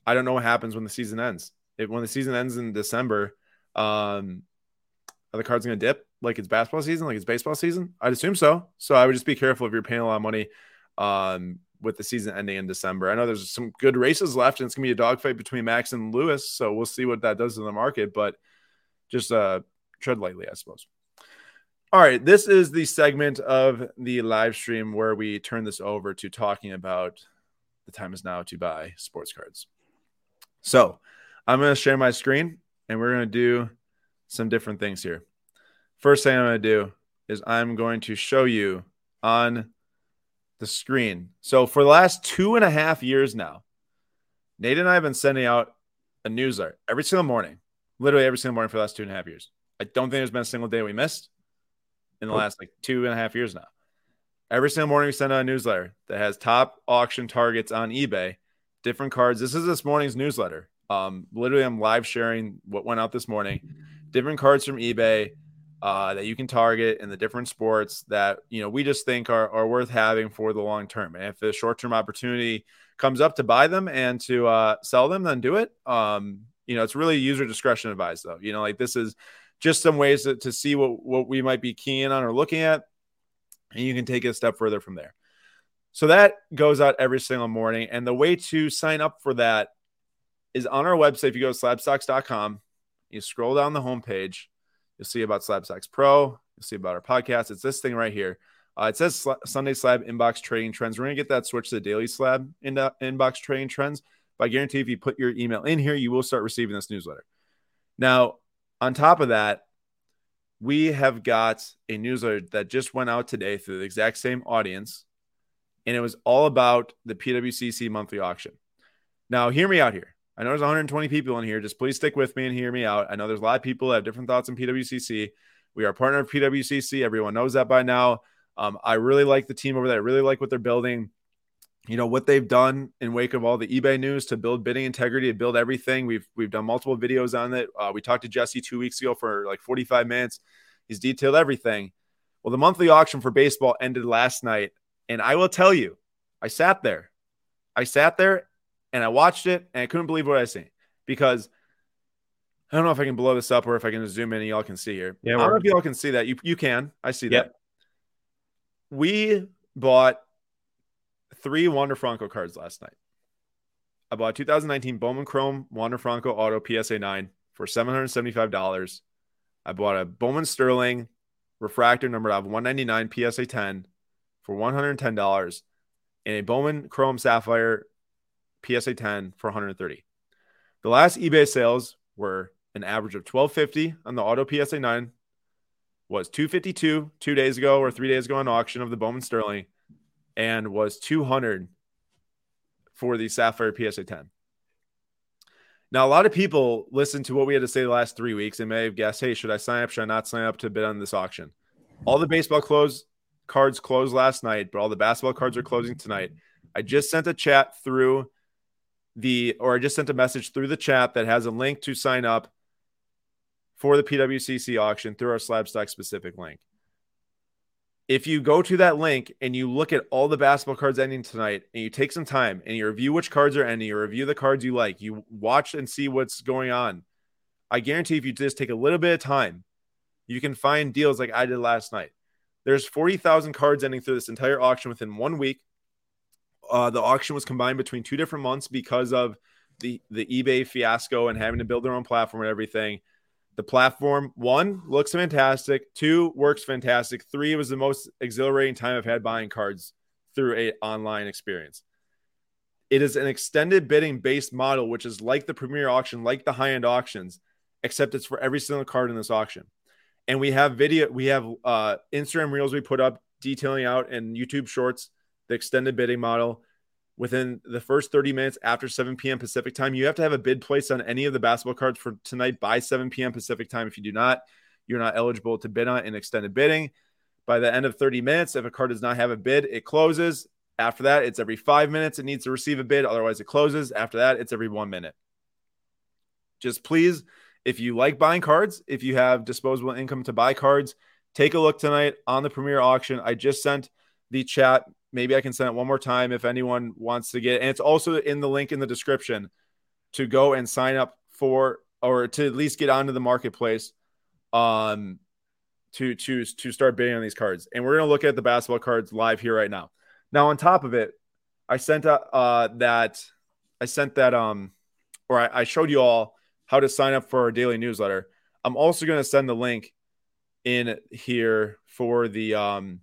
I don't know what happens when the season ends. If, when the season ends in December, um, are the cards going to dip like it's basketball season, like it's baseball season? I'd assume so. So I would just be careful if you're paying a lot of money um, with the season ending in December. I know there's some good races left, and it's going to be a dogfight between Max and Lewis. So we'll see what that does to the market, but just uh, tread lightly, I suppose. All right, this is the segment of the live stream where we turn this over to talking about the time is now to buy sports cards. So I'm going to share my screen and we're going to do some different things here. First thing I'm going to do is I'm going to show you on the screen. So for the last two and a half years now, Nate and I have been sending out a newsletter every single morning, literally every single morning for the last two and a half years. I don't think there's been a single day we missed in the last like two and a half years now. Every single morning we send out a newsletter that has top auction targets on eBay different cards. This is this morning's newsletter. Um, literally, I'm live sharing what went out this morning. Different cards from eBay uh, that you can target in the different sports that you know we just think are, are worth having for the long term. And if a short term opportunity comes up to buy them and to uh, sell them, then do it. Um, you know, it's really user discretion advised, though. You know, like this is just some ways to, to see what what we might be keying on or looking at, and you can take it a step further from there. So that goes out every single morning. And the way to sign up for that is on our website. If you go to slabstocks.com, you scroll down the homepage, you'll see about Slabstocks Pro, you'll see about our podcast. It's this thing right here. Uh, it says Sl- Sunday Slab Inbox Trading Trends. We're going to get that switch to the Daily Slab in- Inbox Trading Trends. But I guarantee if you put your email in here, you will start receiving this newsletter. Now, on top of that, we have got a newsletter that just went out today through the exact same audience and it was all about the PWCC monthly auction. Now, hear me out here. I know there's 120 people in here. Just please stick with me and hear me out. I know there's a lot of people that have different thoughts on PWCC. We are a partner of PWCC. Everyone knows that by now. Um, I really like the team over there. I really like what they're building. You know what they've done in wake of all the eBay news to build bidding integrity, to build everything. We've we've done multiple videos on it. Uh, we talked to Jesse two weeks ago for like 45 minutes. He's detailed everything. Well, the monthly auction for baseball ended last night, and I will tell you, I sat there, I sat there, and I watched it, and I couldn't believe what I seen because I don't know if I can blow this up or if I can zoom in and y'all can see here. Yeah, I don't know if y'all can see that. You you can. I see yep. that. We bought three Wander Franco cards last night. I bought 2019 Bowman Chrome Wander Franco Auto PSA 9 for $775. I bought a Bowman Sterling refractor number of 199 PSA 10 for $110 and a Bowman Chrome Sapphire PSA 10 for 130. The last eBay sales were an average of 1250 on the Auto PSA 9 was 252 2 days ago or 3 days ago on auction of the Bowman Sterling and was 200 for the Sapphire PSA 10. Now, a lot of people listened to what we had to say the last three weeks and may have guessed, hey, should I sign up? Should I not sign up to bid on this auction? All the baseball cards closed last night, but all the basketball cards are closing tonight. I just sent a chat through the, or I just sent a message through the chat that has a link to sign up for the PWCC auction through our slab stock specific link if you go to that link and you look at all the basketball cards ending tonight and you take some time and you review which cards are ending, you review the cards you like, you watch and see what's going on. I guarantee if you just take a little bit of time, you can find deals like I did last night. There's 40,000 cards ending through this entire auction within one week. Uh, the auction was combined between two different months because of the the eBay fiasco and having to build their own platform and everything. The platform, one, looks fantastic. Two, works fantastic. Three, was the most exhilarating time I've had buying cards through a online experience. It is an extended bidding based model, which is like the premier auction, like the high end auctions, except it's for every single card in this auction. And we have video, we have uh, Instagram reels we put up detailing out and YouTube shorts the extended bidding model within the first 30 minutes after 7 p.m. Pacific time. You have to have a bid placed on any of the basketball cards for tonight by 7 p.m. Pacific time. If you do not, you're not eligible to bid on in extended bidding. By the end of 30 minutes, if a card does not have a bid, it closes. After that, it's every five minutes it needs to receive a bid. Otherwise, it closes. After that, it's every one minute. Just please, if you like buying cards, if you have disposable income to buy cards, take a look tonight on the premier auction. I just sent the chat maybe I can send it one more time if anyone wants to get. it. And it's also in the link in the description to go and sign up for or to at least get onto the marketplace um to to to start bidding on these cards. And we're going to look at the basketball cards live here right now. Now on top of it, I sent uh, uh that I sent that um or I, I showed you all how to sign up for our daily newsletter. I'm also going to send the link in here for the um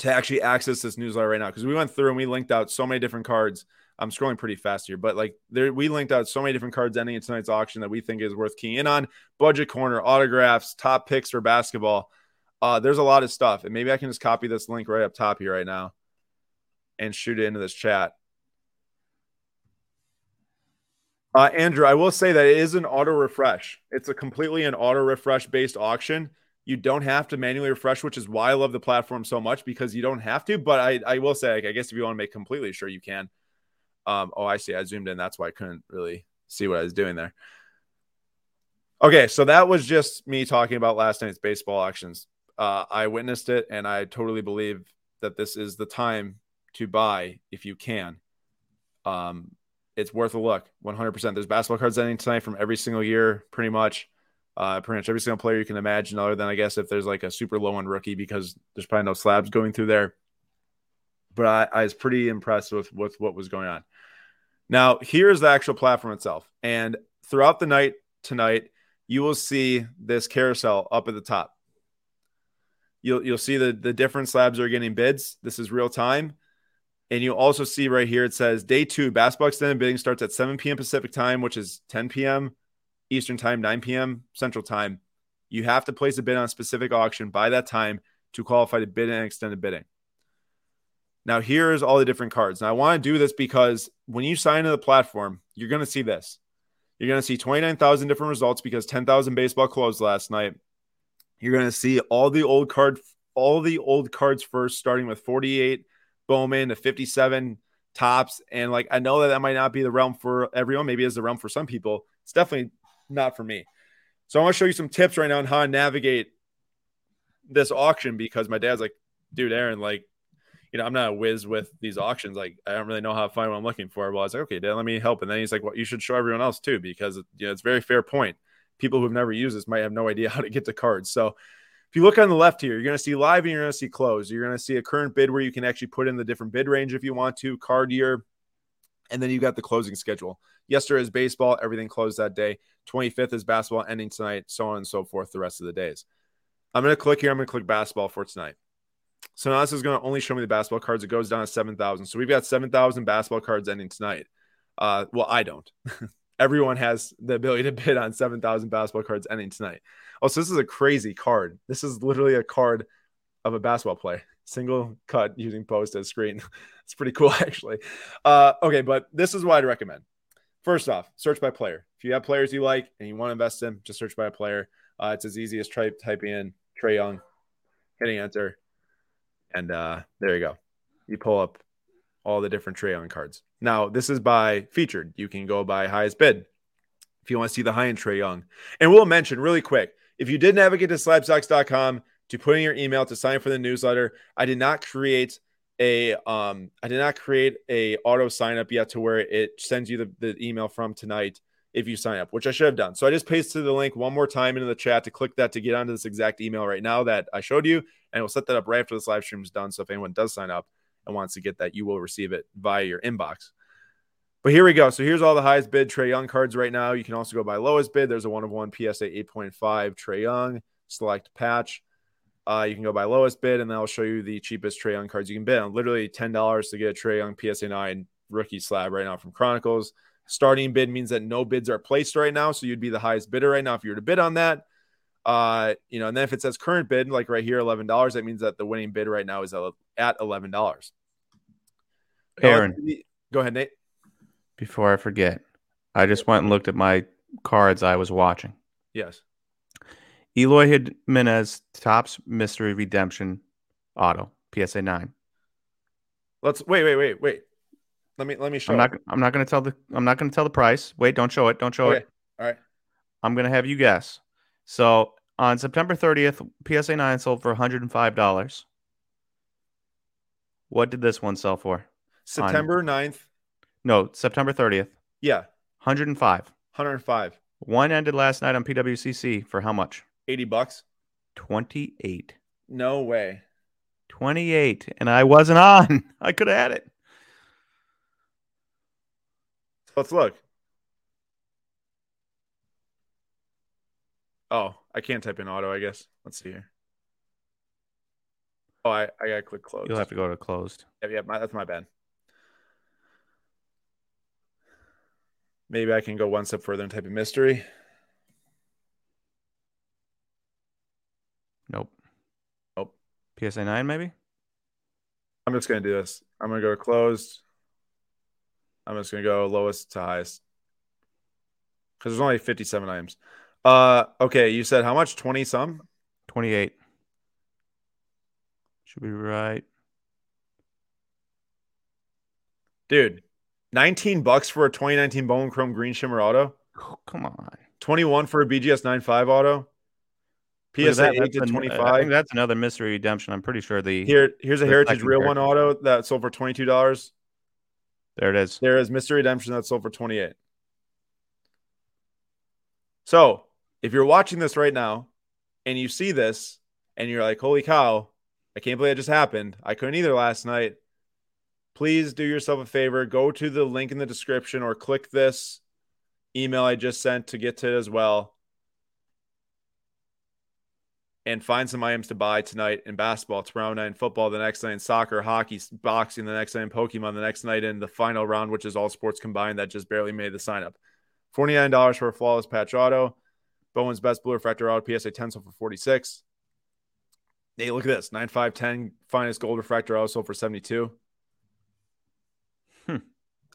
to actually access this newsletter right now because we went through and we linked out so many different cards. I'm scrolling pretty fast here, but like there, we linked out so many different cards ending in tonight's auction that we think is worth keying in on. Budget corner, autographs, top picks for basketball. Uh, there's a lot of stuff, and maybe I can just copy this link right up top here right now and shoot it into this chat. Uh, Andrew, I will say that it is an auto refresh. It's a completely an auto refresh based auction. You don't have to manually refresh, which is why I love the platform so much because you don't have to. But I, I will say, I guess if you want to make completely sure, you can. Um, oh, I see. I zoomed in. That's why I couldn't really see what I was doing there. Okay, so that was just me talking about last night's baseball auctions. Uh, I witnessed it, and I totally believe that this is the time to buy if you can. Um, it's worth a look, 100%. There's basketball cards ending tonight from every single year, pretty much uh, pretty much every single player you can imagine, other than I guess if there's like a super low end rookie because there's probably no slabs going through there. But I, I was pretty impressed with with what was going on. Now here's the actual platform itself, and throughout the night tonight, you will see this carousel up at the top. You'll you'll see the the different slabs are getting bids. This is real time. And you'll also see right here it says day two basketball extended bidding starts at 7 p.m. Pacific time, which is 10 p.m. Eastern Time, 9 p.m. Central Time. You have to place a bid on a specific auction by that time to qualify to bid and extended bidding. Now, here's all the different cards. Now, I want to do this because when you sign into the platform, you're going to see this. You're going to see 29,000 different results because 10,000 baseball closed last night. You're going to see all the old card, all the old cards first, starting with 48 Bowman to 57 Topps. And like, I know that that might not be the realm for everyone. Maybe it's the realm for some people. It's definitely not for me. So I want to show you some tips right now on how to navigate this auction because my dad's like, dude, Aaron, like, you know, I'm not a whiz with these auctions. Like, I don't really know how to find what I'm looking for. Well, I was like, okay, Dad, let me help. And then he's like, well, you should show everyone else too, because you know, it's very fair point. People who've never used this might have no idea how to get to cards. So if you look on the left here, you're going to see live and you're going to see close. You're going to see a current bid where you can actually put in the different bid range if you want to, card year, and then you got the closing schedule. Yesterday is baseball, everything closed that day. 25th is basketball ending tonight, so on and so forth the rest of the days. I'm going to click here. I'm going to click basketball for tonight. So now this is going to only show me the basketball cards. It goes down to 7,000. So we've got 7,000 basketball cards ending tonight. Uh, well, I don't. Everyone has the ability to bid on 7,000 basketball cards ending tonight. Oh, so this is a crazy card. This is literally a card of a basketball play, single cut using post as screen. it's pretty cool, actually. Uh, okay, but this is what I'd recommend. First off, search by player. If you have players you like and you want to invest in, just search by a player. Uh, it's as easy as type typing in Trae Young, hitting enter, and uh, there you go. You pull up all the different Trae Young cards. Now, this is by featured. You can go by highest bid if you want to see the high end Trae Young. And we'll mention really quick if you did navigate to slabstocks.com to put in your email to sign for the newsletter, I did not create a um I did not create a auto sign up yet to where it sends you the, the email from tonight if you sign up, which I should have done. So I just pasted the link one more time into the chat to click that to get onto this exact email right now that I showed you. And we'll set that up right after this live stream is done. So if anyone does sign up and wants to get that, you will receive it via your inbox. But here we go. So here's all the highest bid Trae Young cards right now. You can also go by lowest bid. There's a one of one PSA 8.5 Trae Young, select patch. Uh, you can go by lowest bid, and then I'll show you the cheapest Trae Young cards you can bid on. Literally $10 to get a Trae Young PSA 9 rookie slab right now from Chronicles. Starting bid means that no bids are placed right now. So you'd be the highest bidder right now if you were to bid on that. Uh, you know, and then if it says current bid, like right here, eleven dollars, that means that the winning bid right now is at eleven dollars. Aaron, go ahead, Nate. Before I forget, I just went and looked at my cards I was watching. Yes. Eloy Jimenez Topps mystery redemption auto PSA nine. Let's wait, wait, wait, wait. Let me let me show. I'm not. It. I'm not going to tell the. I'm not going to tell the price. Wait, don't show it. Don't show okay. it. All right. I'm going to have you guess. So on September 30th, PSA 9 sold for $105. What did this one sell for? September on... 9th. No, September 30th. Yeah. 105. 105. One ended last night on PWCC for how much? 80 bucks. 28. No way. 28. And I wasn't on. I could have had it. Let's look. Oh, I can't type in auto, I guess. Let's see here. Oh, I, I gotta click close. You'll have to go to closed. Yeah, yeah my, that's my bad. Maybe I can go one step further and type in mystery. Nope. Nope. PSA 9, maybe? I'm just going to do this. I'm going to go to closed. I'm just going to go lowest to highest. Because there's only 57 items. Uh, okay, you said how much? Twenty some? Twenty eight. Should be right. Dude, 19 bucks for a 2019 Bowman Chrome Green Shimmer auto. Oh, come on. 21 for a BGS 95 auto. PSA that, 8 to uh, 25. I think that's another mystery redemption. I'm pretty sure the Here here's a Heritage Real One auto that sold for $22. There it is. There is mystery redemption that sold for 28. So, if you're watching this right now and you see this and you're like, holy cow, I can't believe it just happened. I couldn't either last night. Please do yourself a favor. Go to the link in the description or click this email I just sent to get to it as well. And find some items to buy tonight in basketball, tomorrow night in football, the next night in soccer, hockey, boxing, the next night in Pokemon, the next night in the final round, which is all sports combined that just barely made the sign up. $49 for a flawless patch auto. Bowman's Best blue refractor auto PSA 10 sold for 46. Hey, look at this 9510 finest gold refractor auto sold for 72. Hmm.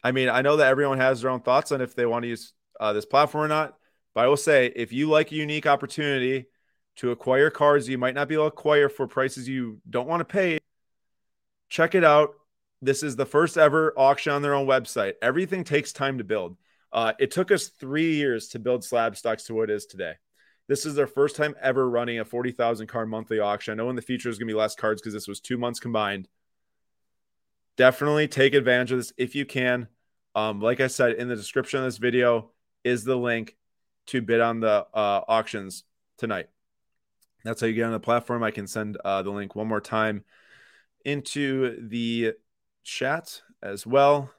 I mean, I know that everyone has their own thoughts on if they want to use uh, this platform or not, but I will say if you like a unique opportunity to acquire cards you might not be able to acquire for prices you don't want to pay, check it out. This is the first ever auction on their own website. Everything takes time to build. Uh, it took us three years to build Slab Stocks to what it is today. This is their first time ever running a 40,000 card monthly auction. I know in the future is going to be less cards because this was two months combined. Definitely take advantage of this if you can. Um, like I said, in the description of this video is the link to bid on the uh, auctions tonight. That's how you get on the platform. I can send uh, the link one more time into the chat as well.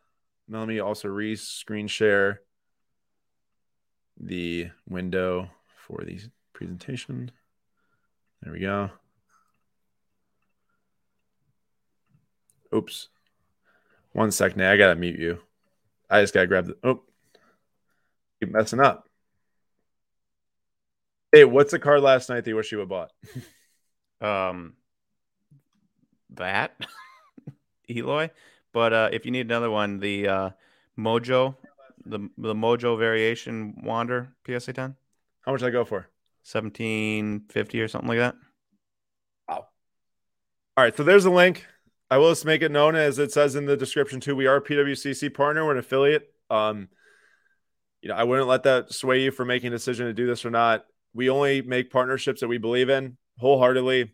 Now let me also re screen share the window for the presentation. There we go. Oops. One second. I gotta mute you. I just gotta grab the. Oh, keep messing up. Hey, what's the card last night that you wish you had bought? um, that Eloy. But uh, if you need another one, the uh, Mojo, the the Mojo variation Wander PSA ten. How much did I go for? Seventeen fifty or something like that. Wow. All right, so there's a link. I will just make it known as it says in the description too. We are a PWCC partner. We're an affiliate. Um, you know, I wouldn't let that sway you for making a decision to do this or not. We only make partnerships that we believe in wholeheartedly.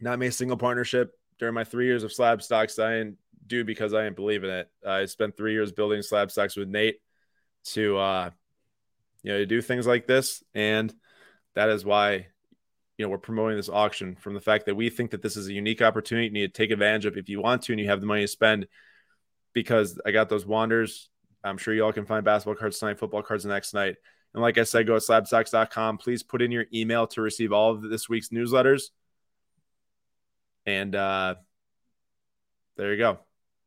Not made a single partnership during my three years of slab stocks. I didn't do because I didn't believe in it. I spent three years building slab stocks with Nate to, uh, you know, to do things like this, and that is why you know we're promoting this auction from the fact that we think that this is a unique opportunity you need to take advantage of if you want to and you have the money to spend because i got those wanders i'm sure y'all can find basketball cards tonight football cards the next night and like i said go to slabstocks.com please put in your email to receive all of this week's newsletters and uh there you go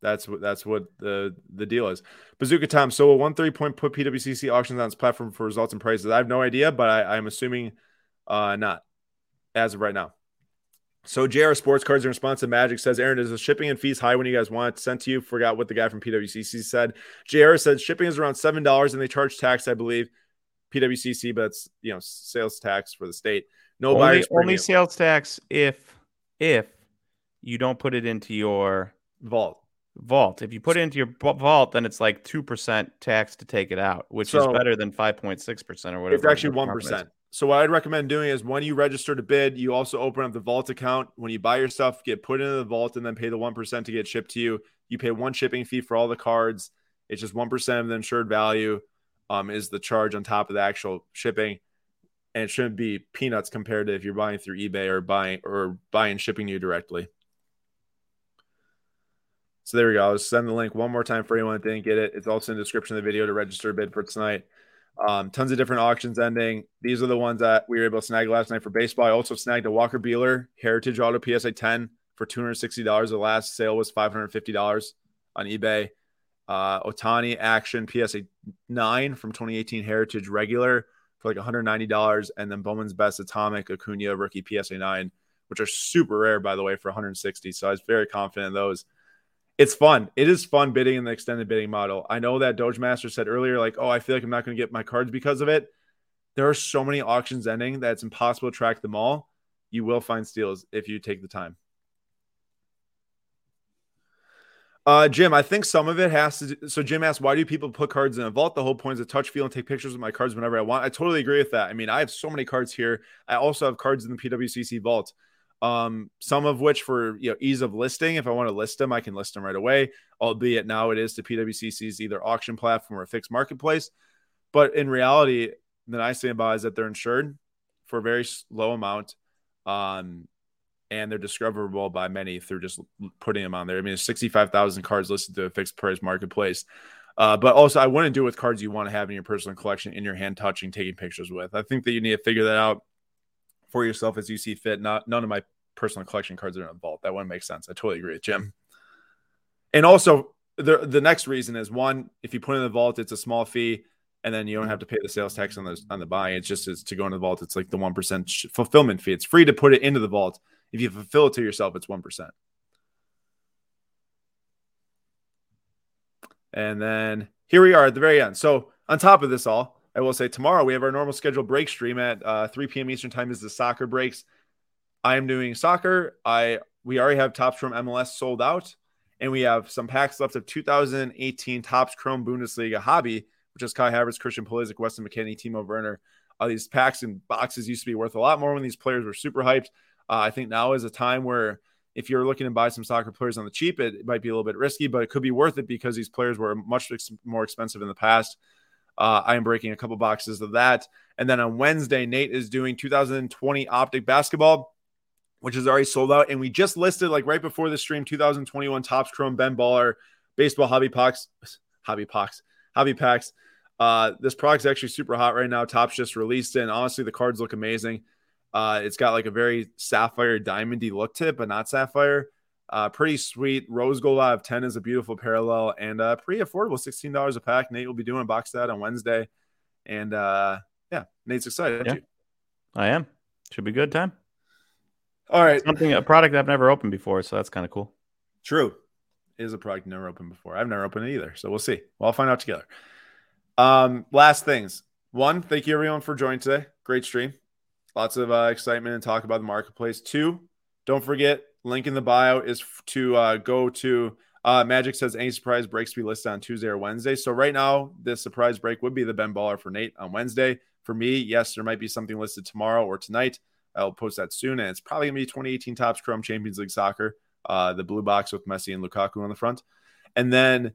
that's what that's what the the deal is. Bazooka Tom. So will one three point put PWCC auctions on its platform for results and prices. I have no idea, but I, I'm assuming uh, not as of right now. So JR Sports Cards in response to Magic says, Aaron, is the shipping and fees high when you guys want it sent to you? Forgot what the guy from PWCC said. JR said shipping is around seven dollars and they charge tax, I believe. PWCC, but it's you know sales tax for the state. No only, buyers. Only sales tax if if you don't put it into your vault. Vault. If you put it into your vault, then it's like two percent tax to take it out, which so, is better than five point six percent or whatever. It's actually one percent. So what I'd recommend doing is when you register to bid, you also open up the vault account. When you buy your stuff, get put into the vault and then pay the 1% to get shipped to you. You pay one shipping fee for all the cards. It's just 1% of the insured value um, is the charge on top of the actual shipping. And it shouldn't be peanuts compared to if you're buying through eBay or buying or buying shipping you directly. So there we go. I'll send the link one more time for anyone that didn't get it. It's also in the description of the video to register a bid for tonight. Um, tons of different auctions ending. These are the ones that we were able to snag last night for baseball. I also snagged a Walker Buehler Heritage Auto PSA 10 for $260. The last sale was $550 on eBay. Uh, Ohtani Action PSA 9 from 2018 Heritage Regular for like $190. And then Bowman's Best Atomic Acuna Rookie PSA 9, which are super rare, by the way, for 160 So I was very confident in those it's fun. It is fun bidding in the extended bidding model. I know that Doge Master said earlier, like, oh, I feel like I'm not going to get my cards because of it. There are so many auctions ending that it's impossible to track them all. You will find steals if you take the time. Uh, Jim, I think some of it has to. Do, so Jim asked, why do people put cards in a vault? The whole point is to touch, feel, and take pictures of my cards whenever I want. I totally agree with that. I mean, I have so many cards here. I also have cards in the PWCC vault um, some of which for you know ease of listing. If I want to list them, I can list them right away. Albeit now it is to PWCC's either auction platform or a fixed marketplace. But in reality, the nice thing about is that they're insured for a very low amount, um, and they're discoverable by many through just putting them on there. I mean, there's 65,000 cards listed to a fixed price marketplace. Uh, but also, I wouldn't do with cards you want to have in your personal collection, in your hand, touching, taking pictures with. I think that you need to figure that out for yourself as you see fit. Not none of my personal collection cards are in a vault. That wouldn't make sense. I totally agree with Jim. And also, the the next reason is one: if you put in the vault, it's a small fee, and then you don't have to pay the sales tax on the on the buy. It's just it's to go in the vault. It's like the one percent fulfillment fee. It's free to put it into the vault. If you fulfill it to yourself, it's one percent. And then here we are at the very end. So on top of this all, I will say tomorrow we have our normal scheduled break stream at uh, 3 p.m. Eastern time is the soccer breaks. I am doing soccer. I we already have Topps from MLS sold out, and we have some packs left of 2018 Topps Chrome Bundesliga Hobby, which is Kai Havertz, Christian Pulisic, Weston McKennie, Timo Werner. Uh, these packs and boxes used to be worth a lot more when these players were super hyped. Uh, I think now is a time where if you're looking to buy some soccer players on the cheap, it, it, might be a little bit risky, but it could be worth it because these players were much ex- more expensive in the past. Uh, I am breaking a couple boxes of that. And then on Wednesday, Nate is doing 2020 Optic Basketball, which is already sold out. And we just listed, like right before the stream, 2021 Topps Chrome Ben Baller Baseball Hobby Packs, Hobby Packs, Hobby Packs. Uh, this product's actually super hot right now. Topps just released it. And honestly, the cards look amazing. Uh, it's got like a very sapphire diamondy look to it, but not sapphire. Uh, pretty sweet. Rose gold out of 10 is a beautiful parallel and uh, pretty affordable. $16 a pack. Nate will be doing a box set on Wednesday. And uh, yeah, Nate's excited. Yeah, I am. Should be good time. All right. Something, a product I've never opened before. So that's kind of cool. True. It is a product never opened before. I've never opened it either. So we'll see. Well, I'll find out together. Um, last things. One, thank you everyone for joining today. Great stream. Lots of uh, excitement and talk about the marketplace. Two, don't forget, link in the bio is to uh, go to uh, Magic says any surprise breaks be listed on Tuesday or Wednesday. So right now, this surprise break would be the Ben Baller for Nate on Wednesday. For me, yes, there might be something listed tomorrow or tonight. I'll post that soon, and it's probably gonna be 2018 Topps Chrome Champions League Soccer, uh, the blue box with Messi and Lukaku on the front, and then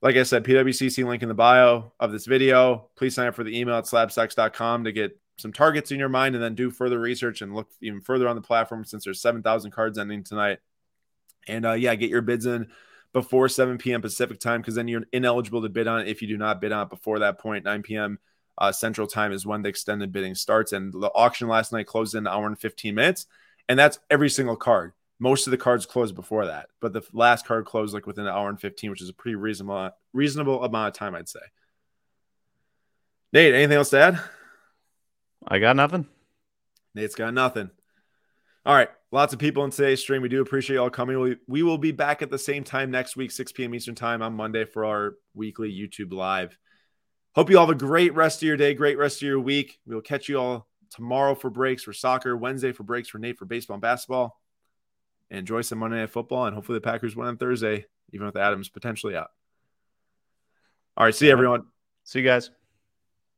like I said, PWCC link in the bio of this video. Please sign up for the email at slabstocks.com to get some targets in your mind and then do further research and look even further on the platform since there's 7,000 cards ending tonight. And uh, yeah, get your bids in before 7 p.m. Pacific time because then you're ineligible to bid on it if you do not bid on it before that point. 9 p.m. Uh, Central time is when the extended bidding starts. And the auction last night closed in an hour and 15 minutes. And that's every single card. Most of the cards closed before that, but the last card closed like within an hour and 15, which is a pretty reasonable reasonable amount of time, I'd say. Nate, anything else to add? I got nothing. Nate's got nothing. All right. Lots of people in today's stream. We do appreciate y'all coming. We, we will be back at the same time next week, 6 p.m. Eastern Time on Monday for our weekly YouTube Live. Hope you all have a great rest of your day, great rest of your week. We'll catch you all tomorrow for breaks for soccer, Wednesday for breaks for Nate for baseball and basketball. And enjoy some Monday Night Football. And hopefully the Packers win on Thursday, even with Adams potentially out. All right. See you, everyone. See you guys.